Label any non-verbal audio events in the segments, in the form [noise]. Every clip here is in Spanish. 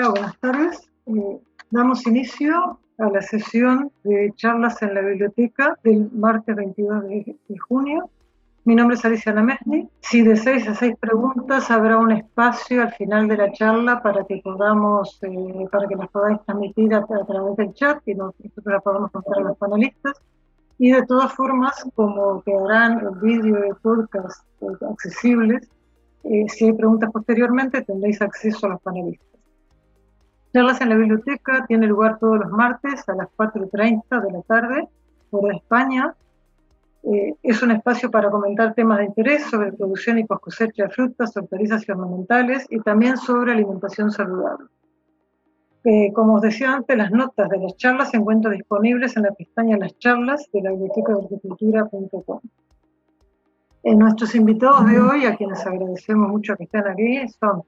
Hola, buenas tardes. Eh, damos inicio a la sesión de charlas en la biblioteca del martes 22 de, junio. Mi nombre es Alicia Namesni. Si de seis a seis preguntas habrá un espacio al final de la charla para que podamos, eh, para que las podáis transmitir a, través del chat y nosotros las podamos contar a los panelistas. Y de todas formas, como quedarán el vídeo y podcast eh, accesibles, eh, si hay preguntas posteriormente tendréis acceso a los panelistas. Charlas en la biblioteca tiene lugar todos los martes a las 4.30 de la tarde, por España. Eh, es un espacio para comentar temas de interés sobre producción y post cosecha de frutas, hortalizas y ornamentales y también sobre alimentación saludable. Eh, como os decía antes, las notas de las charlas se encuentran disponibles en la pestaña Las charlas de la biblioteca de horticultura.com. Eh, nuestros invitados de hoy, a quienes agradecemos mucho que estén aquí, son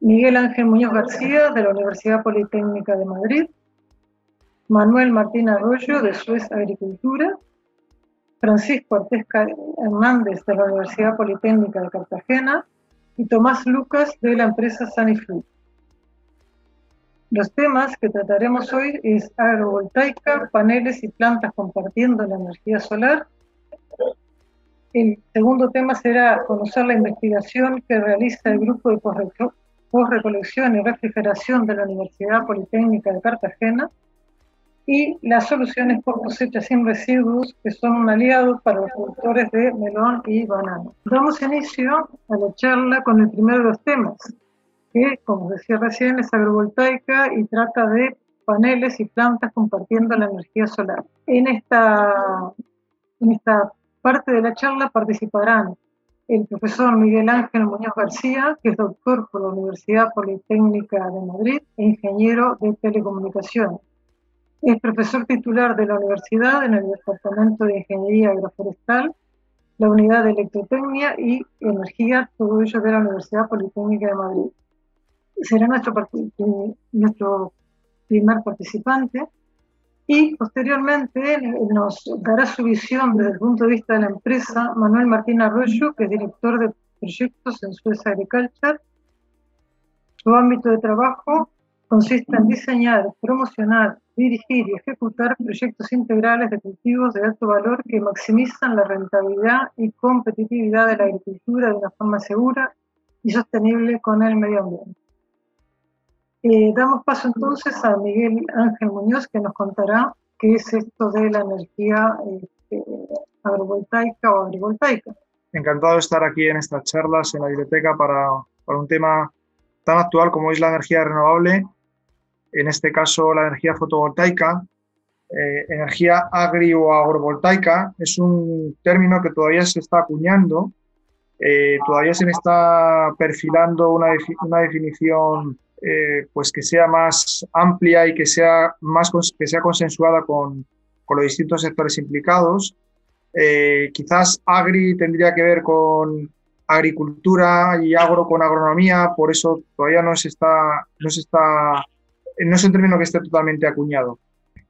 Miguel Ángel Muñoz García, de la Universidad Politécnica de Madrid, Manuel Martín Arroyo, de Suez Agricultura, Francisco Artesca Hernández, de la Universidad Politécnica de Cartagena, y Tomás Lucas, de la empresa Sanifruit. Los temas que trataremos hoy es agrovoltaica, paneles y plantas compartiendo la energía solar. El segundo tema será conocer la investigación que realiza el grupo de postrecolección y refrigeración de la Universidad Politécnica de Cartagena y las soluciones por cosecha sin residuos que son un aliado para los productores de melón y banano. Damos inicio a la charla con el primero de los temas, que, como decía recién, es agrovoltaica y trata de paneles y plantas compartiendo la energía solar. En esta, en esta parte de la charla participarán el profesor Miguel Ángel Muñoz García, que es doctor por la Universidad Politécnica de Madrid e ingeniero de telecomunicaciones. Es profesor titular de la universidad en el Departamento de Ingeniería Agroforestal, la Unidad de Electrotecnia y Energía, todo ello de la Universidad Politécnica de Madrid será nuestro, nuestro primer participante y posteriormente nos dará su visión desde el punto de vista de la empresa Manuel Martín Arroyo, que es director de proyectos en Suez Agriculture. Su ámbito de trabajo consiste en diseñar, promocionar, dirigir y ejecutar proyectos integrales de cultivos de alto valor que maximizan la rentabilidad y competitividad de la agricultura de una forma segura y sostenible con el medio ambiente. Eh, damos paso entonces a Miguel Ángel Muñoz que nos contará qué es esto de la energía este, agrovoltaica o agrivoltaica. Encantado de estar aquí en estas charlas en la biblioteca para, para un tema tan actual como es la energía renovable, en este caso la energía fotovoltaica. Eh, energía agri o agrovoltaica es un término que todavía se está acuñando, eh, todavía se me está perfilando una, una definición eh, pues que sea más amplia y que sea, más, que sea consensuada con, con los distintos sectores implicados. Eh, quizás agri tendría que ver con agricultura y agro con agronomía, por eso todavía no se está, no se está, no es un término que esté totalmente acuñado.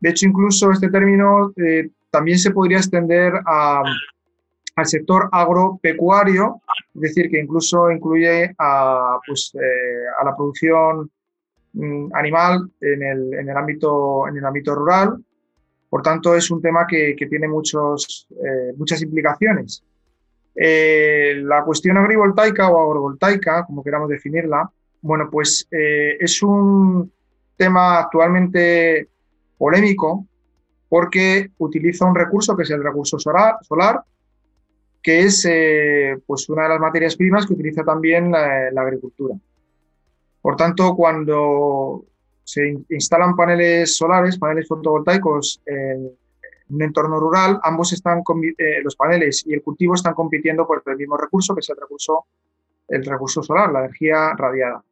De hecho, incluso este término eh, también se podría extender a, al sector agropecuario, es decir, que incluso incluye a, pues, eh, la producción mm, animal en el, ámbito, en el ámbito rural. Por tanto, es un tema que, tiene muchos, eh, muchas implicaciones. Eh, la cuestión agrivoltaica o agrovoltaica, como queramos definirla, bueno, pues es un tema actualmente polémico porque utiliza un recurso que es el recurso solar que es eh, pues una de las materias primas que utiliza también la, agricultura. Por tanto, cuando se instalan paneles solares, paneles fotovoltaicos en un entorno rural, ambos están, eh, los paneles y el cultivo están compitiendo por el mismo recurso, que es el recurso, el recurso solar, la energía radiada.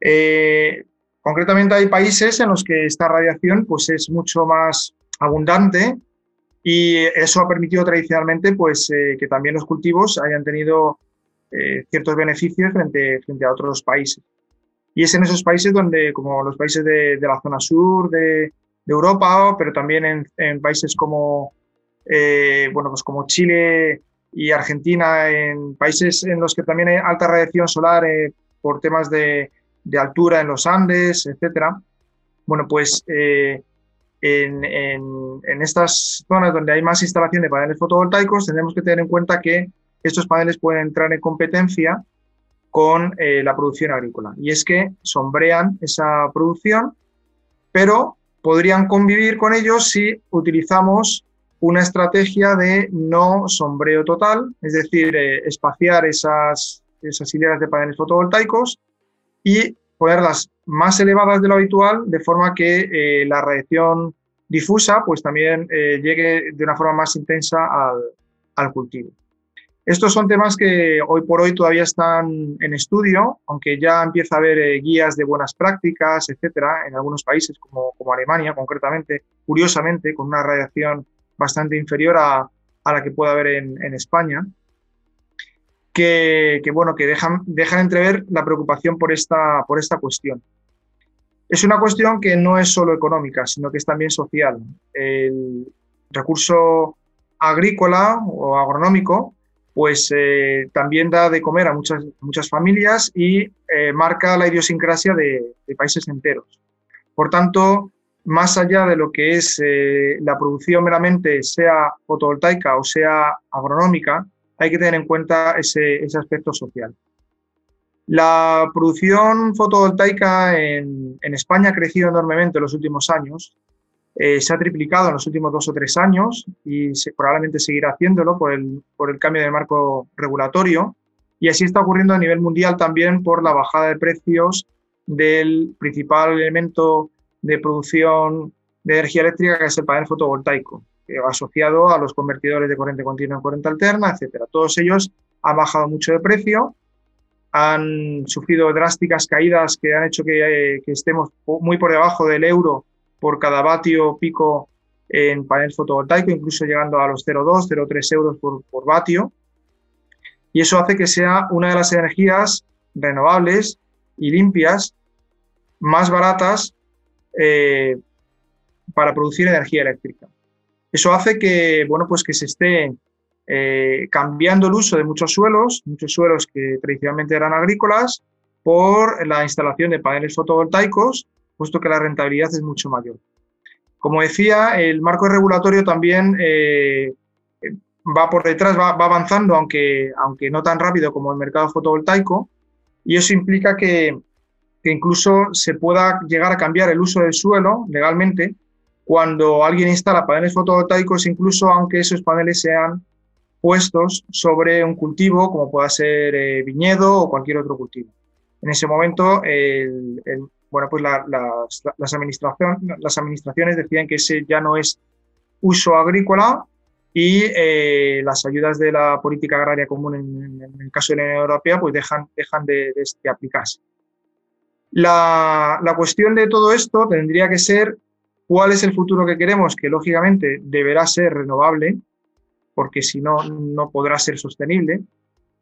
Eh, concretamente hay países en los que esta radiación pues, es mucho más abundante y eso ha permitido tradicionalmente pues, eh, que también los cultivos hayan tenido eh, ciertos beneficios frente, frente a otros países. Y es en esos países donde, como los países de, de la zona sur de, de, Europa, pero también en, en países como, eh, bueno, pues como Chile y Argentina, en países en los que también hay alta radiación solar por temas de, de altura en los Andes, etcétera. Bueno, pues eh, en, en, estas zonas donde hay más instalación de paneles fotovoltaicos, tendremos que tener en cuenta que estos paneles pueden entrar en competencia con eh, la producción agrícola. Y es que sombrean esa producción, pero podrían convivir con ellos si utilizamos una estrategia de no sombreo total, es decir, eh, espaciar esas, esas hileras de paneles fotovoltaicos y ponerlas más elevadas de lo habitual, de forma que eh, la radiación difusa pues también eh, llegue de una forma más intensa al, cultivo. Estos son temas que hoy por hoy todavía están en estudio, aunque ya empieza a haber eh, guías de buenas prácticas, etcétera, en algunos países como, Alemania, concretamente, curiosamente, con una radiación bastante inferior a, la que puede haber en España que, bueno, que dejan, dejan entrever la preocupación por esta, por esta cuestión. Es una cuestión que no es solo económica, sino que es también social. El recurso agrícola o agronómico, pues eh, también da de comer a muchas, muchas familias y eh, marca la idiosincrasia de, países enteros. Por tanto, más allá de lo que es eh, la producción meramente, sea fotovoltaica o sea agronómica, hay que tener en cuenta ese, aspecto social. La producción fotovoltaica en, España ha crecido enormemente en los últimos años. Eh, se ha triplicado en los últimos dos o tres años y se, probablemente seguirá haciéndolo por el, por el cambio de marco regulatorio. Y así está ocurriendo a nivel mundial también por la bajada de precios del principal elemento de producción de energía eléctrica, que es el panel fotovoltaico. Eh, asociado a los convertidores de corriente continua en corriente alterna, etcétera. Todos ellos han bajado mucho de precio, han sufrido drásticas caídas que han hecho que, eh, estemos muy por debajo del euro por cada vatio pico en panel fotovoltaico, incluso llegando a los 0,2, 0,3 euros por, por, vatio. Y eso hace que sea una de las energías renovables y limpias más baratas eh, para producir energía eléctrica. Eso hace que, bueno, pues que se esté eh, cambiando el uso de muchos suelos, muchos suelos que tradicionalmente eran agrícolas, por la instalación de paneles fotovoltaicos, puesto que la rentabilidad es mucho mayor. Como decía, el marco regulatorio también eh, va por detrás, va, avanzando, aunque, aunque no tan rápido como el mercado fotovoltaico, y eso implica que, que incluso se pueda llegar a cambiar el uso del suelo legalmente cuando alguien instala paneles fotovoltaicos, incluso aunque esos paneles sean puestos sobre un cultivo, como pueda ser eh, viñedo o cualquier otro cultivo. En ese momento, bueno, pues las, administraciones decían que ese ya no es uso agrícola y eh, las ayudas de la política agraria común en, el caso de la Unión Europea pues dejan, de, aplicarse. La, cuestión de todo esto tendría que ser ¿Cuál es el futuro que queremos? Que lógicamente deberá ser renovable, porque si no, no podrá ser sostenible.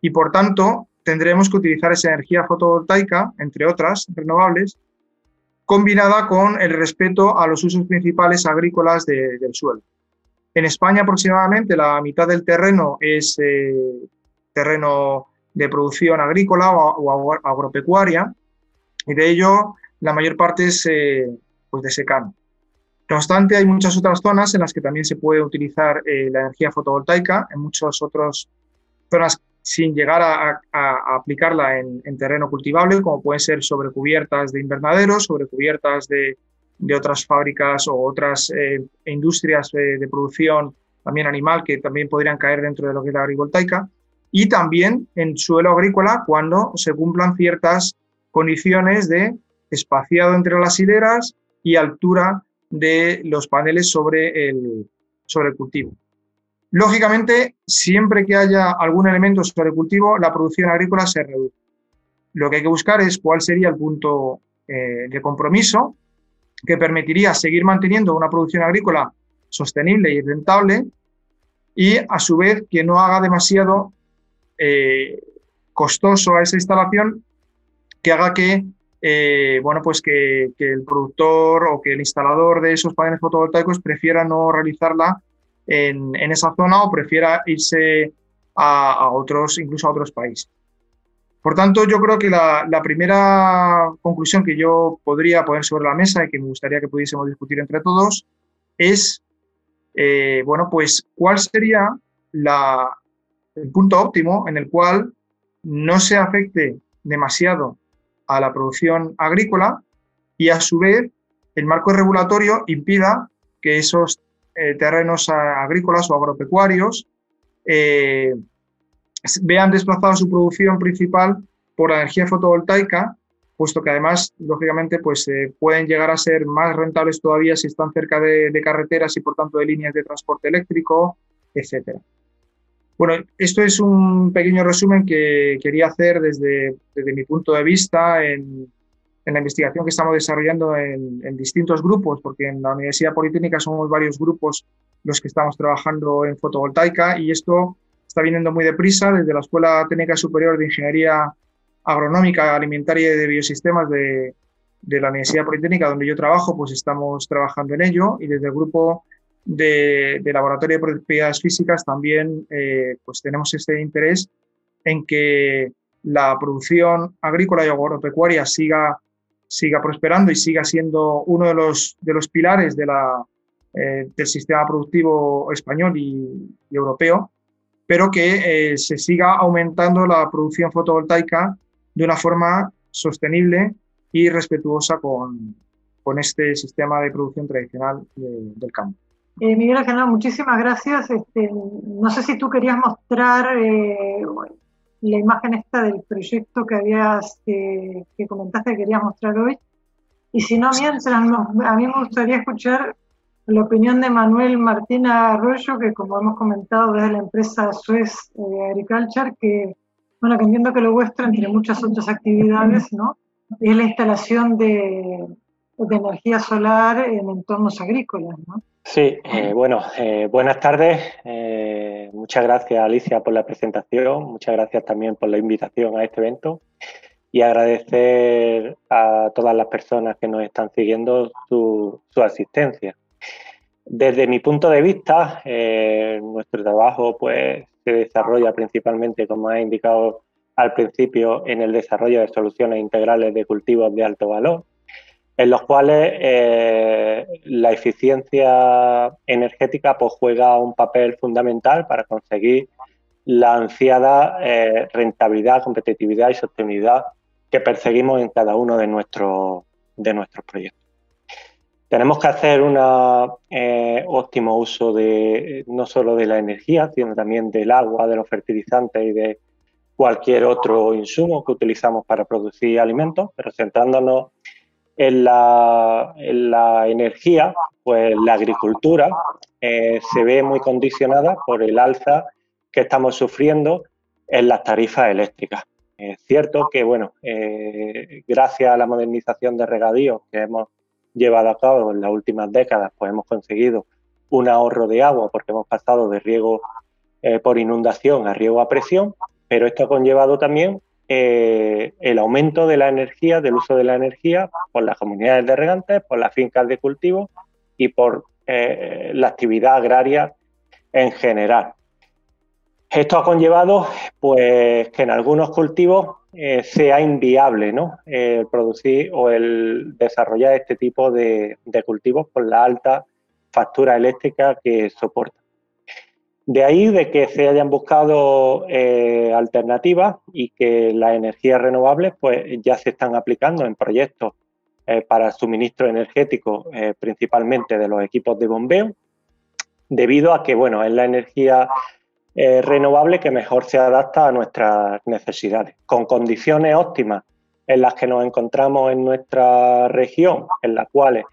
Y por tanto, tendremos que utilizar esa energía fotovoltaica, entre otras renovables, combinada con el respeto a los usos principales agrícolas del suelo. En España aproximadamente la mitad del terreno es eh, terreno de producción agrícola o, agropecuaria y de ello la mayor parte es eh, pues de secano. No obstante, hay muchas otras zonas en las que también se puede utilizar eh, la energía fotovoltaica, en muchas otras zonas sin llegar a, aplicarla en, terreno cultivable, como pueden ser sobre cubiertas de invernaderos, sobre cubiertas de, otras fábricas o otras eh, industrias eh, de producción también animal que también podrían caer dentro de lo que es la agrivoltaica, y también en suelo agrícola cuando se cumplan ciertas condiciones de espaciado entre las hileras y altura de los paneles sobre el, sobre el cultivo. Lógicamente, siempre que haya algún elemento sobre el cultivo, la producción agrícola se reduce. Lo que hay que buscar es cuál sería el punto eh, de compromiso que permitiría seguir manteniendo una producción agrícola sostenible y rentable y a su vez que no haga demasiado eh, costoso a esa instalación que haga que eh, bueno, pues que, el productor o que el instalador de esos paneles fotovoltaicos prefiera no realizarla en, esa zona o prefiera irse a, otros, incluso a otros países. Por tanto, yo creo que la, primera conclusión que yo podría poner sobre la mesa y que me gustaría que pudiésemos discutir entre todos es, eh, bueno, pues, ¿cuál sería el punto óptimo en el cual no se afecte demasiado a la producción agrícola y a su vez el marco regulatorio impida que esos eh, terrenos agrícolas o agropecuarios eh, vean desplazada su producción principal por la energía fotovoltaica, puesto que además, lógicamente, pues eh, pueden llegar a ser más rentables todavía si están cerca de, carreteras y por tanto de líneas de transporte eléctrico, etcétera. Bueno, esto es un pequeño resumen que quería hacer desde, desde mi punto de vista en, en la investigación que estamos desarrollando en, en, distintos grupos, porque en la Universidad Politécnica somos varios grupos los que estamos trabajando en fotovoltaica y esto está viniendo muy deprisa desde la Escuela Técnica Superior de Ingeniería Agronómica, Alimentaria y de Biosistemas de, de la Universidad Politécnica, donde yo trabajo, pues estamos trabajando en ello y desde el grupo de, Laboratorio de Propiedades Físicas también eh, pues tenemos este interés en que la producción agrícola y agropecuaria siga, siga prosperando y siga siendo uno de los, de los pilares eh, del sistema productivo español y, europeo pero que eh, se siga aumentando la producción fotovoltaica de una forma sostenible y respetuosa con, con este sistema de producción tradicional del campo. Eh, Miguel Ángel, muchísimas gracias. Este, no sé si tú querías mostrar eh, la imagen esta del proyecto que habías que comentaste que querías mostrar hoy. Y si no, mientras, a mí me gustaría escuchar la opinión de Manuel Martín Arroyo, que como hemos comentado desde la empresa Suez eh, Agriculture, que, bueno, que entiendo que lo vuestro, entre muchas otras actividades, ¿no? Es la instalación de, de energía solar en entornos agrícolas, ¿no? Sí, eh, bueno, eh, buenas tardes. muchas gracias, Alicia, por la presentación. Muchas gracias también por la invitación a este evento y agradecer a todas las personas que nos están siguiendo su, su asistencia. Desde mi punto de vista, eh, nuestro trabajo pues, se desarrolla principalmente, como ha indicado al principio, en el desarrollo de soluciones integrales de cultivos de alto valor, en los cuales eh, la eficiencia energética pues, juega un papel fundamental para conseguir la ansiada eh, rentabilidad, competitividad y sostenibilidad que perseguimos en cada uno de nuestros, de nuestros proyectos. Tenemos que hacer un eh, óptimo uso de no solo de la energía, sino también del agua, de los fertilizantes y de cualquier otro insumo que utilizamos para producir alimentos, pero centrándonos en la, energía, pues la agricultura eh, se ve muy condicionada por el alza que estamos sufriendo en las tarifas eléctricas. Es cierto que, bueno, eh, gracias a la modernización de regadío que hemos llevado a cabo en las últimas décadas, pues hemos conseguido un ahorro de agua porque hemos pasado de riego eh, por inundación a riego a presión, pero esto ha conllevado también eh, el aumento de la energía, del uso de la energía por las comunidades de regantes, por las fincas de cultivo y por eh, la actividad agraria en general. Esto ha conllevado pues, que en algunos cultivos eh, sea inviable ¿no? el producir o el desarrollar este tipo de, cultivos por la alta factura eléctrica que soporta. De ahí de que se hayan buscado eh, alternativas y que las energías renovables pues, ya se están aplicando en proyectos eh, para suministro energético, principalmente de los equipos de bombeo, debido a que bueno, es la energía eh, renovable que mejor se adapta a nuestras necesidades, con condiciones óptimas en las que nos encontramos en nuestra región, en las cuales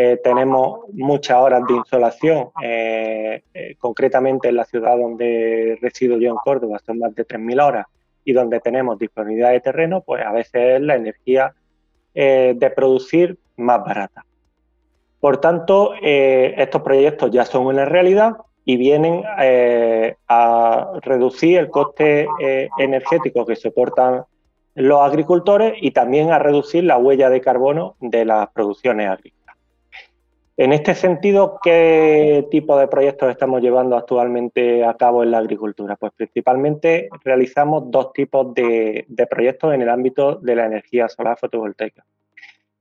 eh, tenemos muchas horas de insolación, eh, concretamente en la ciudad donde resido yo en Córdoba, son más de 3.000 horas, y donde tenemos disponibilidad de terreno, pues a veces es la energía de producir más barata. Por tanto, estos proyectos ya son una realidad y vienen eh, a reducir el coste eh, energético que soportan los agricultores y también a reducir la huella de carbono de las producciones agrícolas. En este sentido, ¿qué tipo de proyectos estamos llevando actualmente a cabo en la agricultura? Pues principalmente realizamos dos tipos de, proyectos en el ámbito de la energía solar fotovoltaica.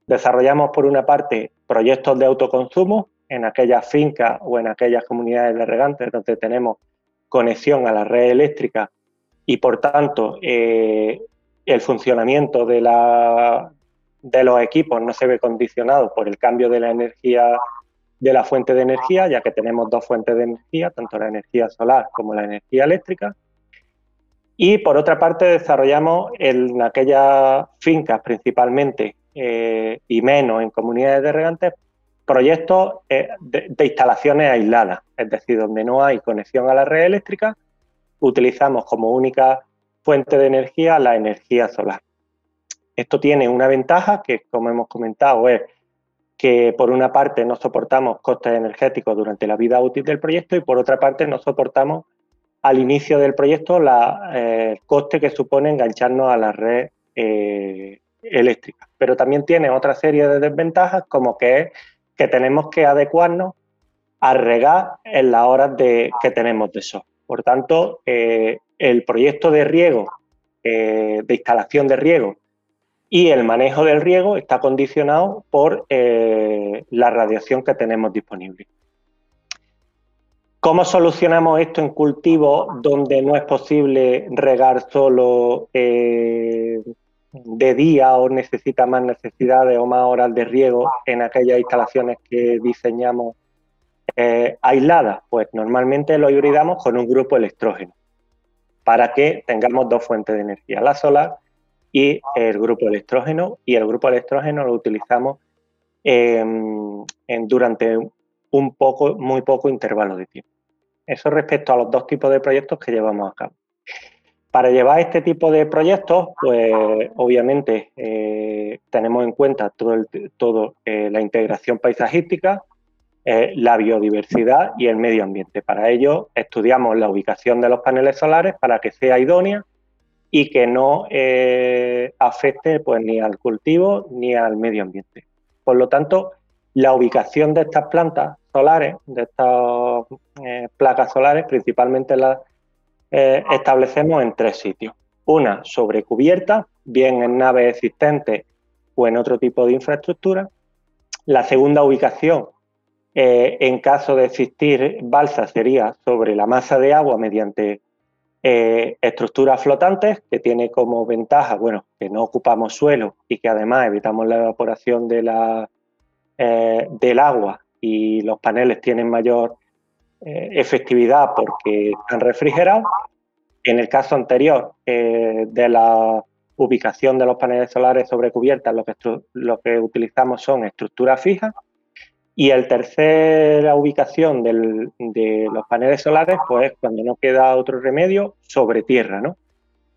Desarrollamos, por una parte, proyectos de autoconsumo en aquellas fincas o en aquellas comunidades de regantes donde tenemos conexión a la red eléctrica y, por tanto, eh, el funcionamiento de, la, de los equipos no se ve condicionado por el cambio de la energía de la fuente de energía, ya que tenemos dos fuentes de energía, tanto la energía solar como la energía eléctrica. Y por otra parte desarrollamos en aquellas fincas principalmente eh, y menos en comunidades de regantes proyectos eh, de, de, instalaciones aisladas, es decir, donde no hay conexión a la red eléctrica, utilizamos como única fuente de energía la energía solar. Esto tiene una ventaja que, como hemos comentado, es que por una parte no soportamos costes energéticos durante la vida útil del proyecto y por otra parte no soportamos al inicio del proyecto la, eh, el coste que supone engancharnos a la red eh, eléctrica. Pero también tiene otra serie de desventajas como que es que tenemos que adecuarnos a regar en las horas de, que tenemos de sol. Por tanto, eh, el proyecto de riego, de instalación de riego y el manejo del riego está condicionado por eh, la radiación que tenemos disponible. ¿Cómo solucionamos esto en cultivos donde no es posible regar solo eh, de día o necesita más necesidades o más horas de riego en aquellas instalaciones que diseñamos eh, aisladas? Pues normalmente lo hibridamos con un grupo electrógeno para que tengamos dos fuentes de energía, la solar y el grupo electrógeno, y el grupo electrógeno lo utilizamos em, durante un poco, muy poco intervalo de tiempo. Eso respecto a los dos tipos de proyectos que llevamos a cabo. Para llevar este tipo de proyectos, pues obviamente eh, tenemos en cuenta todo, todo eh, la integración paisajística, eh, la biodiversidad y el medio ambiente. Para ello estudiamos la ubicación de los paneles solares para que sea idónea y que no eh, afecte pues, ni al cultivo ni al medio ambiente. Por lo tanto, la ubicación de estas plantas solares, de estas eh, placas solares, principalmente las eh, establecemos en tres sitios. Una sobre cubierta, bien en naves existentes o en otro tipo de infraestructura. La segunda ubicación, en caso de existir balsa, sería sobre la masa de agua mediante eh, estructuras flotantes que tiene como ventaja, bueno, que no ocupamos suelo y que además evitamos la evaporación eh, del agua y los paneles tienen mayor eh, efectividad porque están refrigerados. En el caso anterior de la ubicación de los paneles solares sobre cubiertas, lo que, lo que utilizamos son estructuras fijas y el tercera ubicación de los paneles solares, pues cuando no queda otro remedio, sobre tierra, ¿no?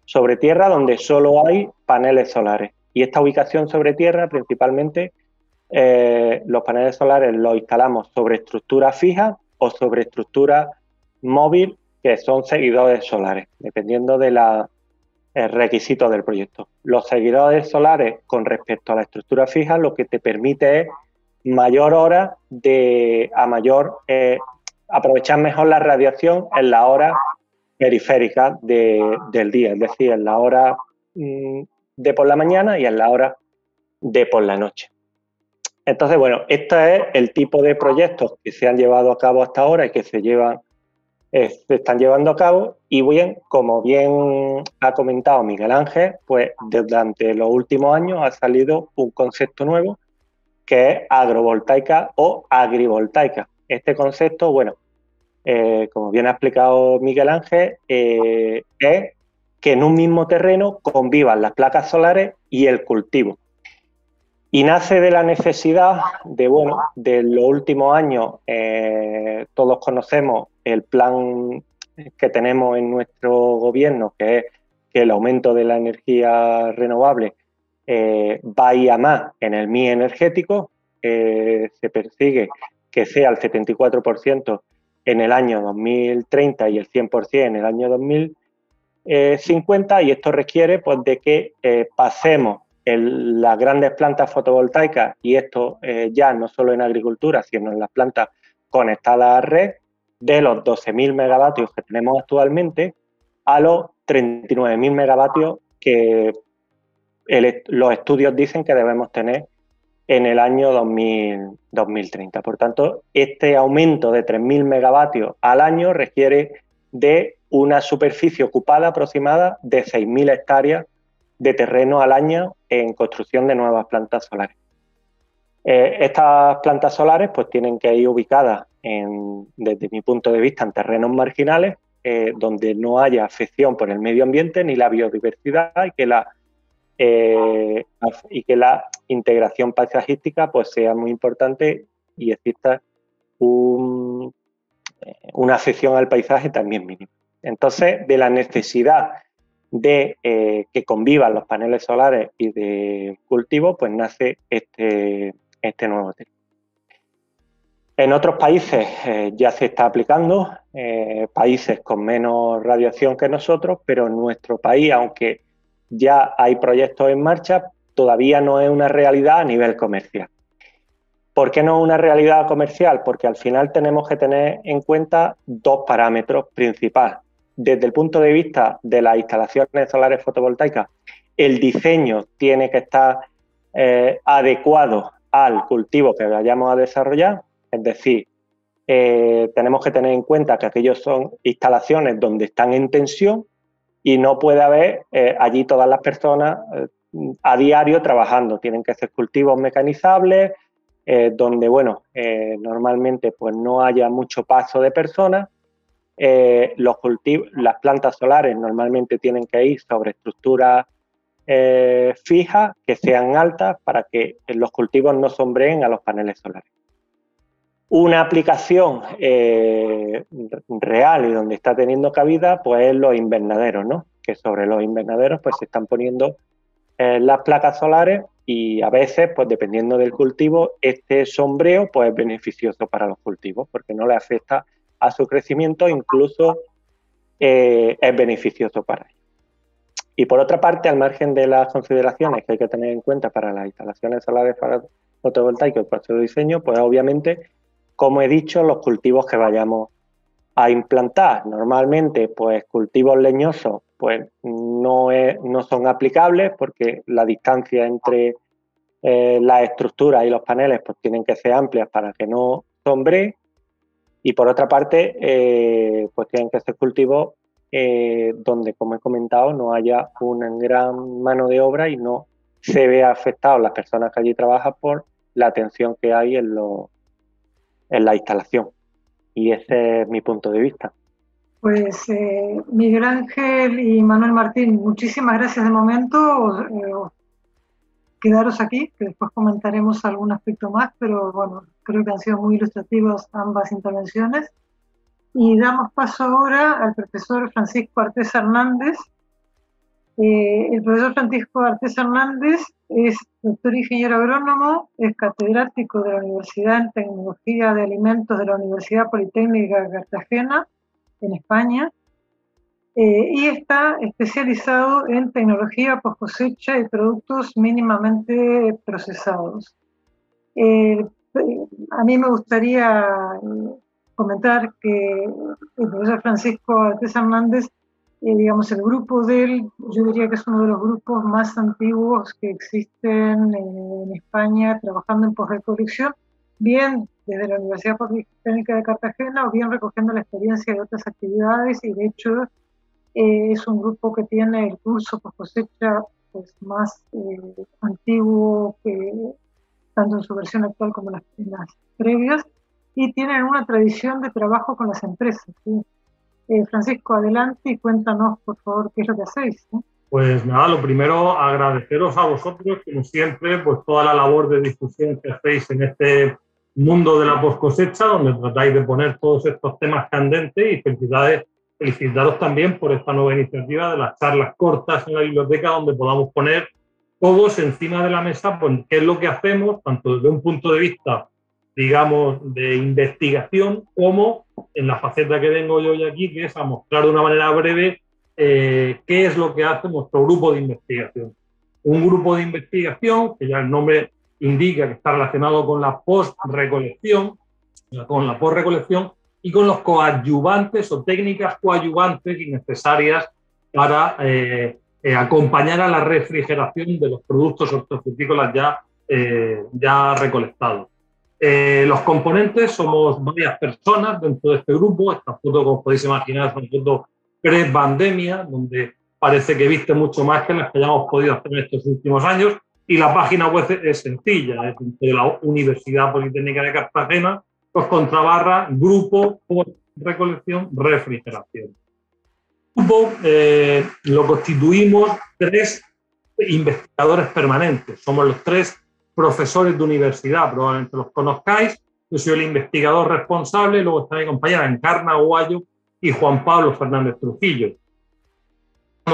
Sobre tierra donde solo hay paneles solares. Y esta ubicación sobre tierra, principalmente, eh, los paneles solares los instalamos sobre estructura fija o sobre estructura móvil, que son seguidores solares, dependiendo de los requisitos del proyecto. Los seguidores solares, con respecto a la estructura fija, lo que te permite es mayor hora de a mayor eh, aprovechar mejor la radiación en la hora periférica del día, es decir, en la hora mm, de por la mañana y en la hora de por la noche. Entonces, bueno, este es el tipo de proyectos que se han llevado a cabo hasta ahora y que se llevan, eh, se están llevando a cabo. Y bien, como bien ha comentado Miguel Ángel, pues durante los últimos años ha salido un concepto nuevo que es agrovoltaica o agrivoltaica. Este concepto, bueno, eh, como bien ha explicado Miguel Ángel, eh, es que en un mismo terreno convivan las placas solares y el cultivo. Y nace de la necesidad de, bueno, de los últimos años, eh, todos conocemos el plan que tenemos en nuestro gobierno, que es que el aumento de la energía renovable eh, más en el MI energético, eh, se persigue que sea el 74% en el año 2030 y el 100% en el año 2050 y esto requiere pues, de que eh, pasemos las grandes plantas fotovoltaicas, y esto eh, ya no solo en agricultura, sino en las plantas conectadas a red, de los 12.000 megavatios que tenemos actualmente a los 39.000 megavatios que los estudios dicen que debemos tener en el año 2030. Por tanto, este aumento de 3.000 megavatios al año requiere de una superficie ocupada aproximada de 6.000 hectáreas de terreno al año en construcción de nuevas plantas solares. Eh, estas plantas solares pues tienen que ir ubicadas desde mi punto de vista en terrenos marginales eh, donde no haya afección por el medio ambiente ni la biodiversidad y que la, eh, y que la integración paisajística pues sea muy importante y exista una afección al paisaje también mínima. Entonces, de la necesidad de eh, que convivan los paneles solares y de cultivo, pues nace este, este nuevo tema. En otros países eh, ya se está aplicando, eh, países con menos radiación que nosotros, pero en nuestro país, aunque ya hay proyectos en marcha, todavía no es una realidad a nivel comercial. ¿Por qué no una realidad comercial? Porque al final tenemos que tener en cuenta dos parámetros principales desde el punto de vista de las instalaciones solares fotovoltaicas, el diseño tiene que estar eh, adecuado al cultivo que vayamos a desarrollar, es decir, eh, tenemos que tener en cuenta que aquellos son instalaciones donde están en tensión y no puede haber eh, allí todas las personas a diario trabajando. Tienen que ser cultivos mecanizables, donde, bueno, normalmente pues no haya mucho paso de personas eh, los cultivos, las plantas solares normalmente tienen que ir sobre estructuras eh, fijas que sean altas para que los cultivos no sombreen a los paneles solares. Una aplicación eh, real y donde está teniendo cabida pues es los invernaderos, ¿no? que sobre los invernaderos pues se están poniendo las placas solares y a veces, pues dependiendo del cultivo, este sombreo pues es beneficioso para los cultivos porque no le afecta a su crecimiento, incluso eh, es beneficioso para ellos. Y por otra parte, al margen de las consideraciones que hay que tener en cuenta para las instalaciones solares fotovoltaicas para su diseño, pues obviamente, como he dicho, los cultivos que vayamos a implantar. Normalmente, pues cultivos leñosos pues no, no son aplicables porque la distancia entre eh, las estructuras y los paneles pues tienen que ser amplias para que no sombre y por otra parte, eh, pues tienen que ser cultivos eh, donde, como he comentado, no haya una gran mano de obra y no se vea afectado las personas que allí trabajan por la tensión que hay en, en la instalación. Y ese es mi punto de vista. Pues eh, Miguel Ángel y Manuel Martín, muchísimas gracias de momento. Eh, quedaros aquí, que después comentaremos algún aspecto más, pero bueno, creo que han sido muy ilustrativas ambas intervenciones. Y damos paso ahora al profesor Francisco Artés Hernández. Eh, el profesor Francisco Artés Hernández es doctor ingeniero agrónomo, es catedrático de la Universidad en Tecnología de Alimentos de la Universidad Politécnica de Cartagena, en España, eh, y está especializado en tecnología post cosecha y productos mínimamente procesados. Eh, a mí me gustaría comentar que el profesor Francisco Artes Hernández, digamos, el grupo de él, yo diría que es uno de los grupos más antiguos que existen en España trabajando en postrecolección, bien desde la Universidad Politécnica de Cartagena o bien recogiendo la experiencia de otras actividades y de hecho eh, es un grupo que tiene el curso por cosecha pues, más eh, antiguo que tanto en su versión actual como en las, previas y tienen una tradición de trabajo con las empresas. Eh, Francisco, adelante y cuéntanos, por favor, qué es lo que hacéis. Pues nada, lo primero, agradeceros a vosotros, como siempre, pues toda la labor de difusión que hacéis en este mundo de la post cosecha, donde tratáis de poner todos estos temas candentes y felicidades felicitaros también por esta nueva iniciativa de las charlas cortas en la biblioteca, donde podamos poner todos encima de la mesa pues, qué es lo que hacemos, tanto desde un punto de vista, digamos, de investigación, como en la faceta que tengo yo hoy aquí, que es a mostrar de una manera breve eh, qué es lo que hace nuestro grupo de investigación. un grupo de investigación, que ya el nombre indica que está relacionado con la post-recolección, con la post-recolección y con los coadyuvantes o técnicas coadyuvantes y necesarias para eh, eh, acompañar a la refrigeración de los productos hortofrutícolas ya, ya recolectados. Los componentes somos varias personas dentro de este grupo. Esta foto, como podéis imaginar, es una foto pre-pandemia, donde parece que viste mucho más que las que hayamos podido hacer en estos últimos años. Y la página web es sencilla, es de la Universidad Politécnica de Cartagena, pues contrabarra grupo por recolección refrigeración. Grupo eh, lo constituimos tres investigadores permanentes. Somos los tres profesores de universidad, probablemente los conozcáis. Yo soy el investigador responsable, luego está mi compañera Encarna Guayo y Juan Pablo Fernández Trujillo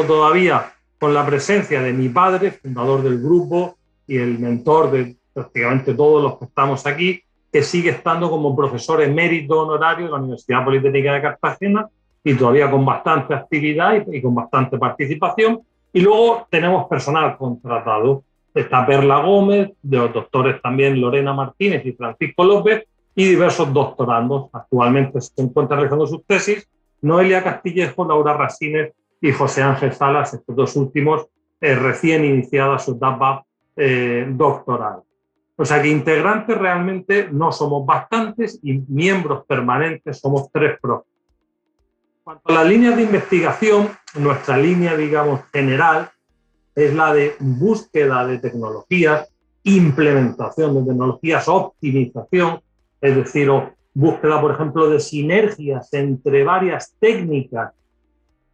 todavía con la presencia de mi padre, fundador del grupo y el mentor de prácticamente todos los que estamos aquí, que sigue estando como profesor emérito honorario de la Universidad Politécnica de Cartagena y todavía con bastante actividad y, con bastante participación. Y luego tenemos personal contratado. Está Perla Gómez, de los doctores también Lorena Martínez y Francisco López, y diversos doctorandos. Actualmente se encuentran realizando sus tesis Noelia Castillejo, Laura Rasines y José Ángel Salas, estos dos últimos, eh, recién iniciada su etapa eh, doctoral. O sea que integrantes realmente no somos bastantes y miembros permanentes somos tres profes. Cuanto a las líneas de investigación, nuestra línea, digamos, general es la de búsqueda de tecnologías, implementación de tecnologías, optimización, es decir, búsqueda, por ejemplo, de sinergias entre varias técnicas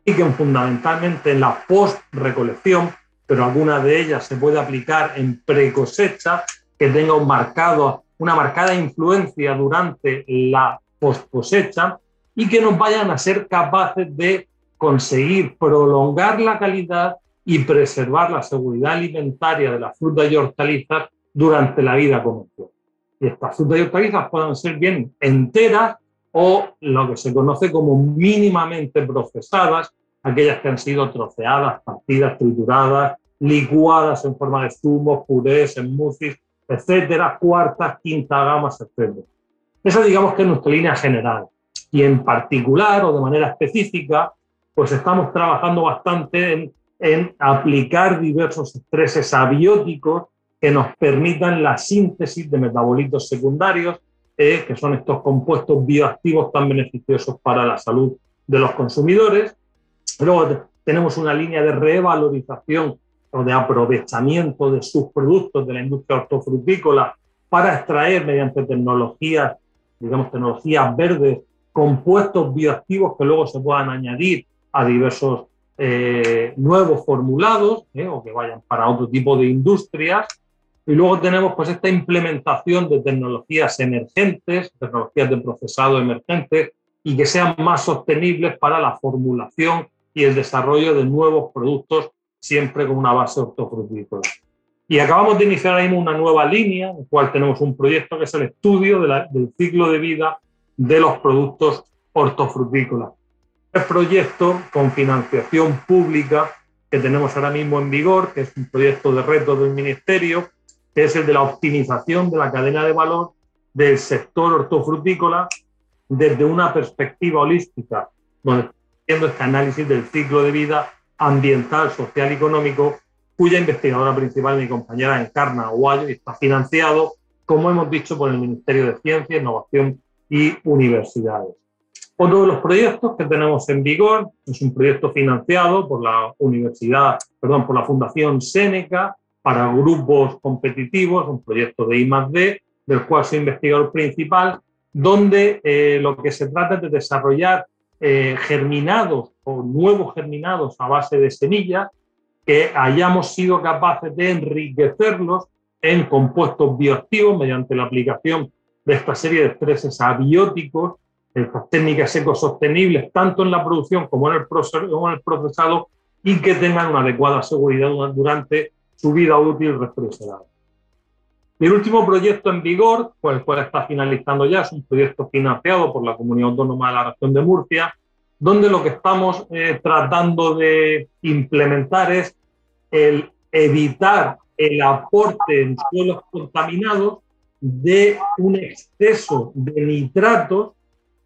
que fundamentalmente en la post-recolección, pero alguna de ellas se puede aplicar en pre-cosecha, que tenga un una marcada influencia durante la post-cosecha y que nos vayan a ser capaces de conseguir prolongar la calidad y preservar la seguridad alimentaria de las frutas y hortalizas durante la vida comercial. Y estas frutas y hortalizas pueden ser bien enteras o lo que se conoce como mínimamente procesadas, aquellas que han sido troceadas, partidas, trituradas, licuadas en forma de zumos, purés, smoothies, etcétera, cuartas, quinta gamas, etcétera. Esa digamos que es nuestra línea general. Y en particular o de manera específica, pues estamos trabajando bastante en, en aplicar diversos estreses abióticos que nos permitan la síntesis de metabolitos secundarios, eh, que son estos compuestos bioactivos tan beneficiosos para la salud de los consumidores. Luego tenemos una línea de revalorización o de aprovechamiento de sus productos de la industria hortofrutícola para extraer mediante tecnologías, digamos, tecnologías verdes, compuestos bioactivos que luego se puedan añadir a diversos eh, nuevos formulados eh, o que vayan para otro tipo de industrias. Y luego tenemos pues esta implementación de tecnologías emergentes, tecnologías de procesado emergentes y que sean más sostenibles para la formulación y el desarrollo de nuevos productos siempre con una base hortofrutícola. Y acabamos de iniciar ahí una nueva línea, en la cual tenemos un proyecto que es el estudio del ciclo de vida de los productos hortofrutícolas. El proyecto con financiación pública que tenemos ahora mismo en vigor, que es un proyecto de reto del Ministerio, que es el de la optimización de la cadena de valor del sector hortofrutícola desde una perspectiva holística, donde haciendo este análisis del ciclo de vida ambiental, social y económico, cuya investigadora principal, mi compañera Encarna Aguayo, y está financiado, como hemos dicho, por el Ministerio de Ciencia, Innovación y Universidades. Otro de los proyectos que tenemos en vigor. Es un proyecto financiado por la Universidad, perdón, por la Fundación Seneca para grupos competitivos, un proyecto de I+D, del cual soy investigador principal, donde eh, lo que se trata es de desarrollar eh, germinados o nuevos germinados a base de semillas que hayamos sido capaces de enriquecerlos en compuestos bioactivos mediante la aplicación de esta serie de estreses abióticos, estas técnicas ecosostenibles, tanto en la producción como en el, el procesado, y que tengan una adecuada seguridad durante su vida útil refrigerada. Mi último proyecto en vigor, pues, el cual está finalizando ya, es un proyecto financiado por la Comunidad Autónoma de la Región de Murcia, donde lo que estamos eh, tratando de implementar es el evitar el aporte en suelos contaminados de un exceso de nitratos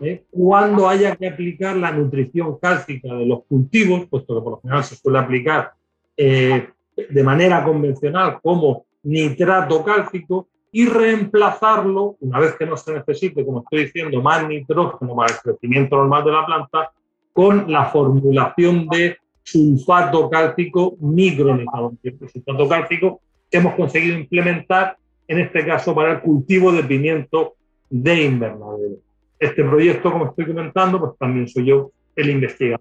¿eh? cuando haya que aplicar la nutrición cálcica de los cultivos, puesto que por lo general se suele aplicar eh, de manera convencional como nitrato cálcico, y reemplazarlo, una vez que no se necesite, como estoy diciendo, más nitrógeno para el crecimiento normal de la planta, con la formulación de sulfato cálcico micronizado. Sulfato cálcico que hemos conseguido implementar, en este caso, para el cultivo de pimiento de invernadero. Este proyecto, como estoy comentando, pues también soy yo el investigador.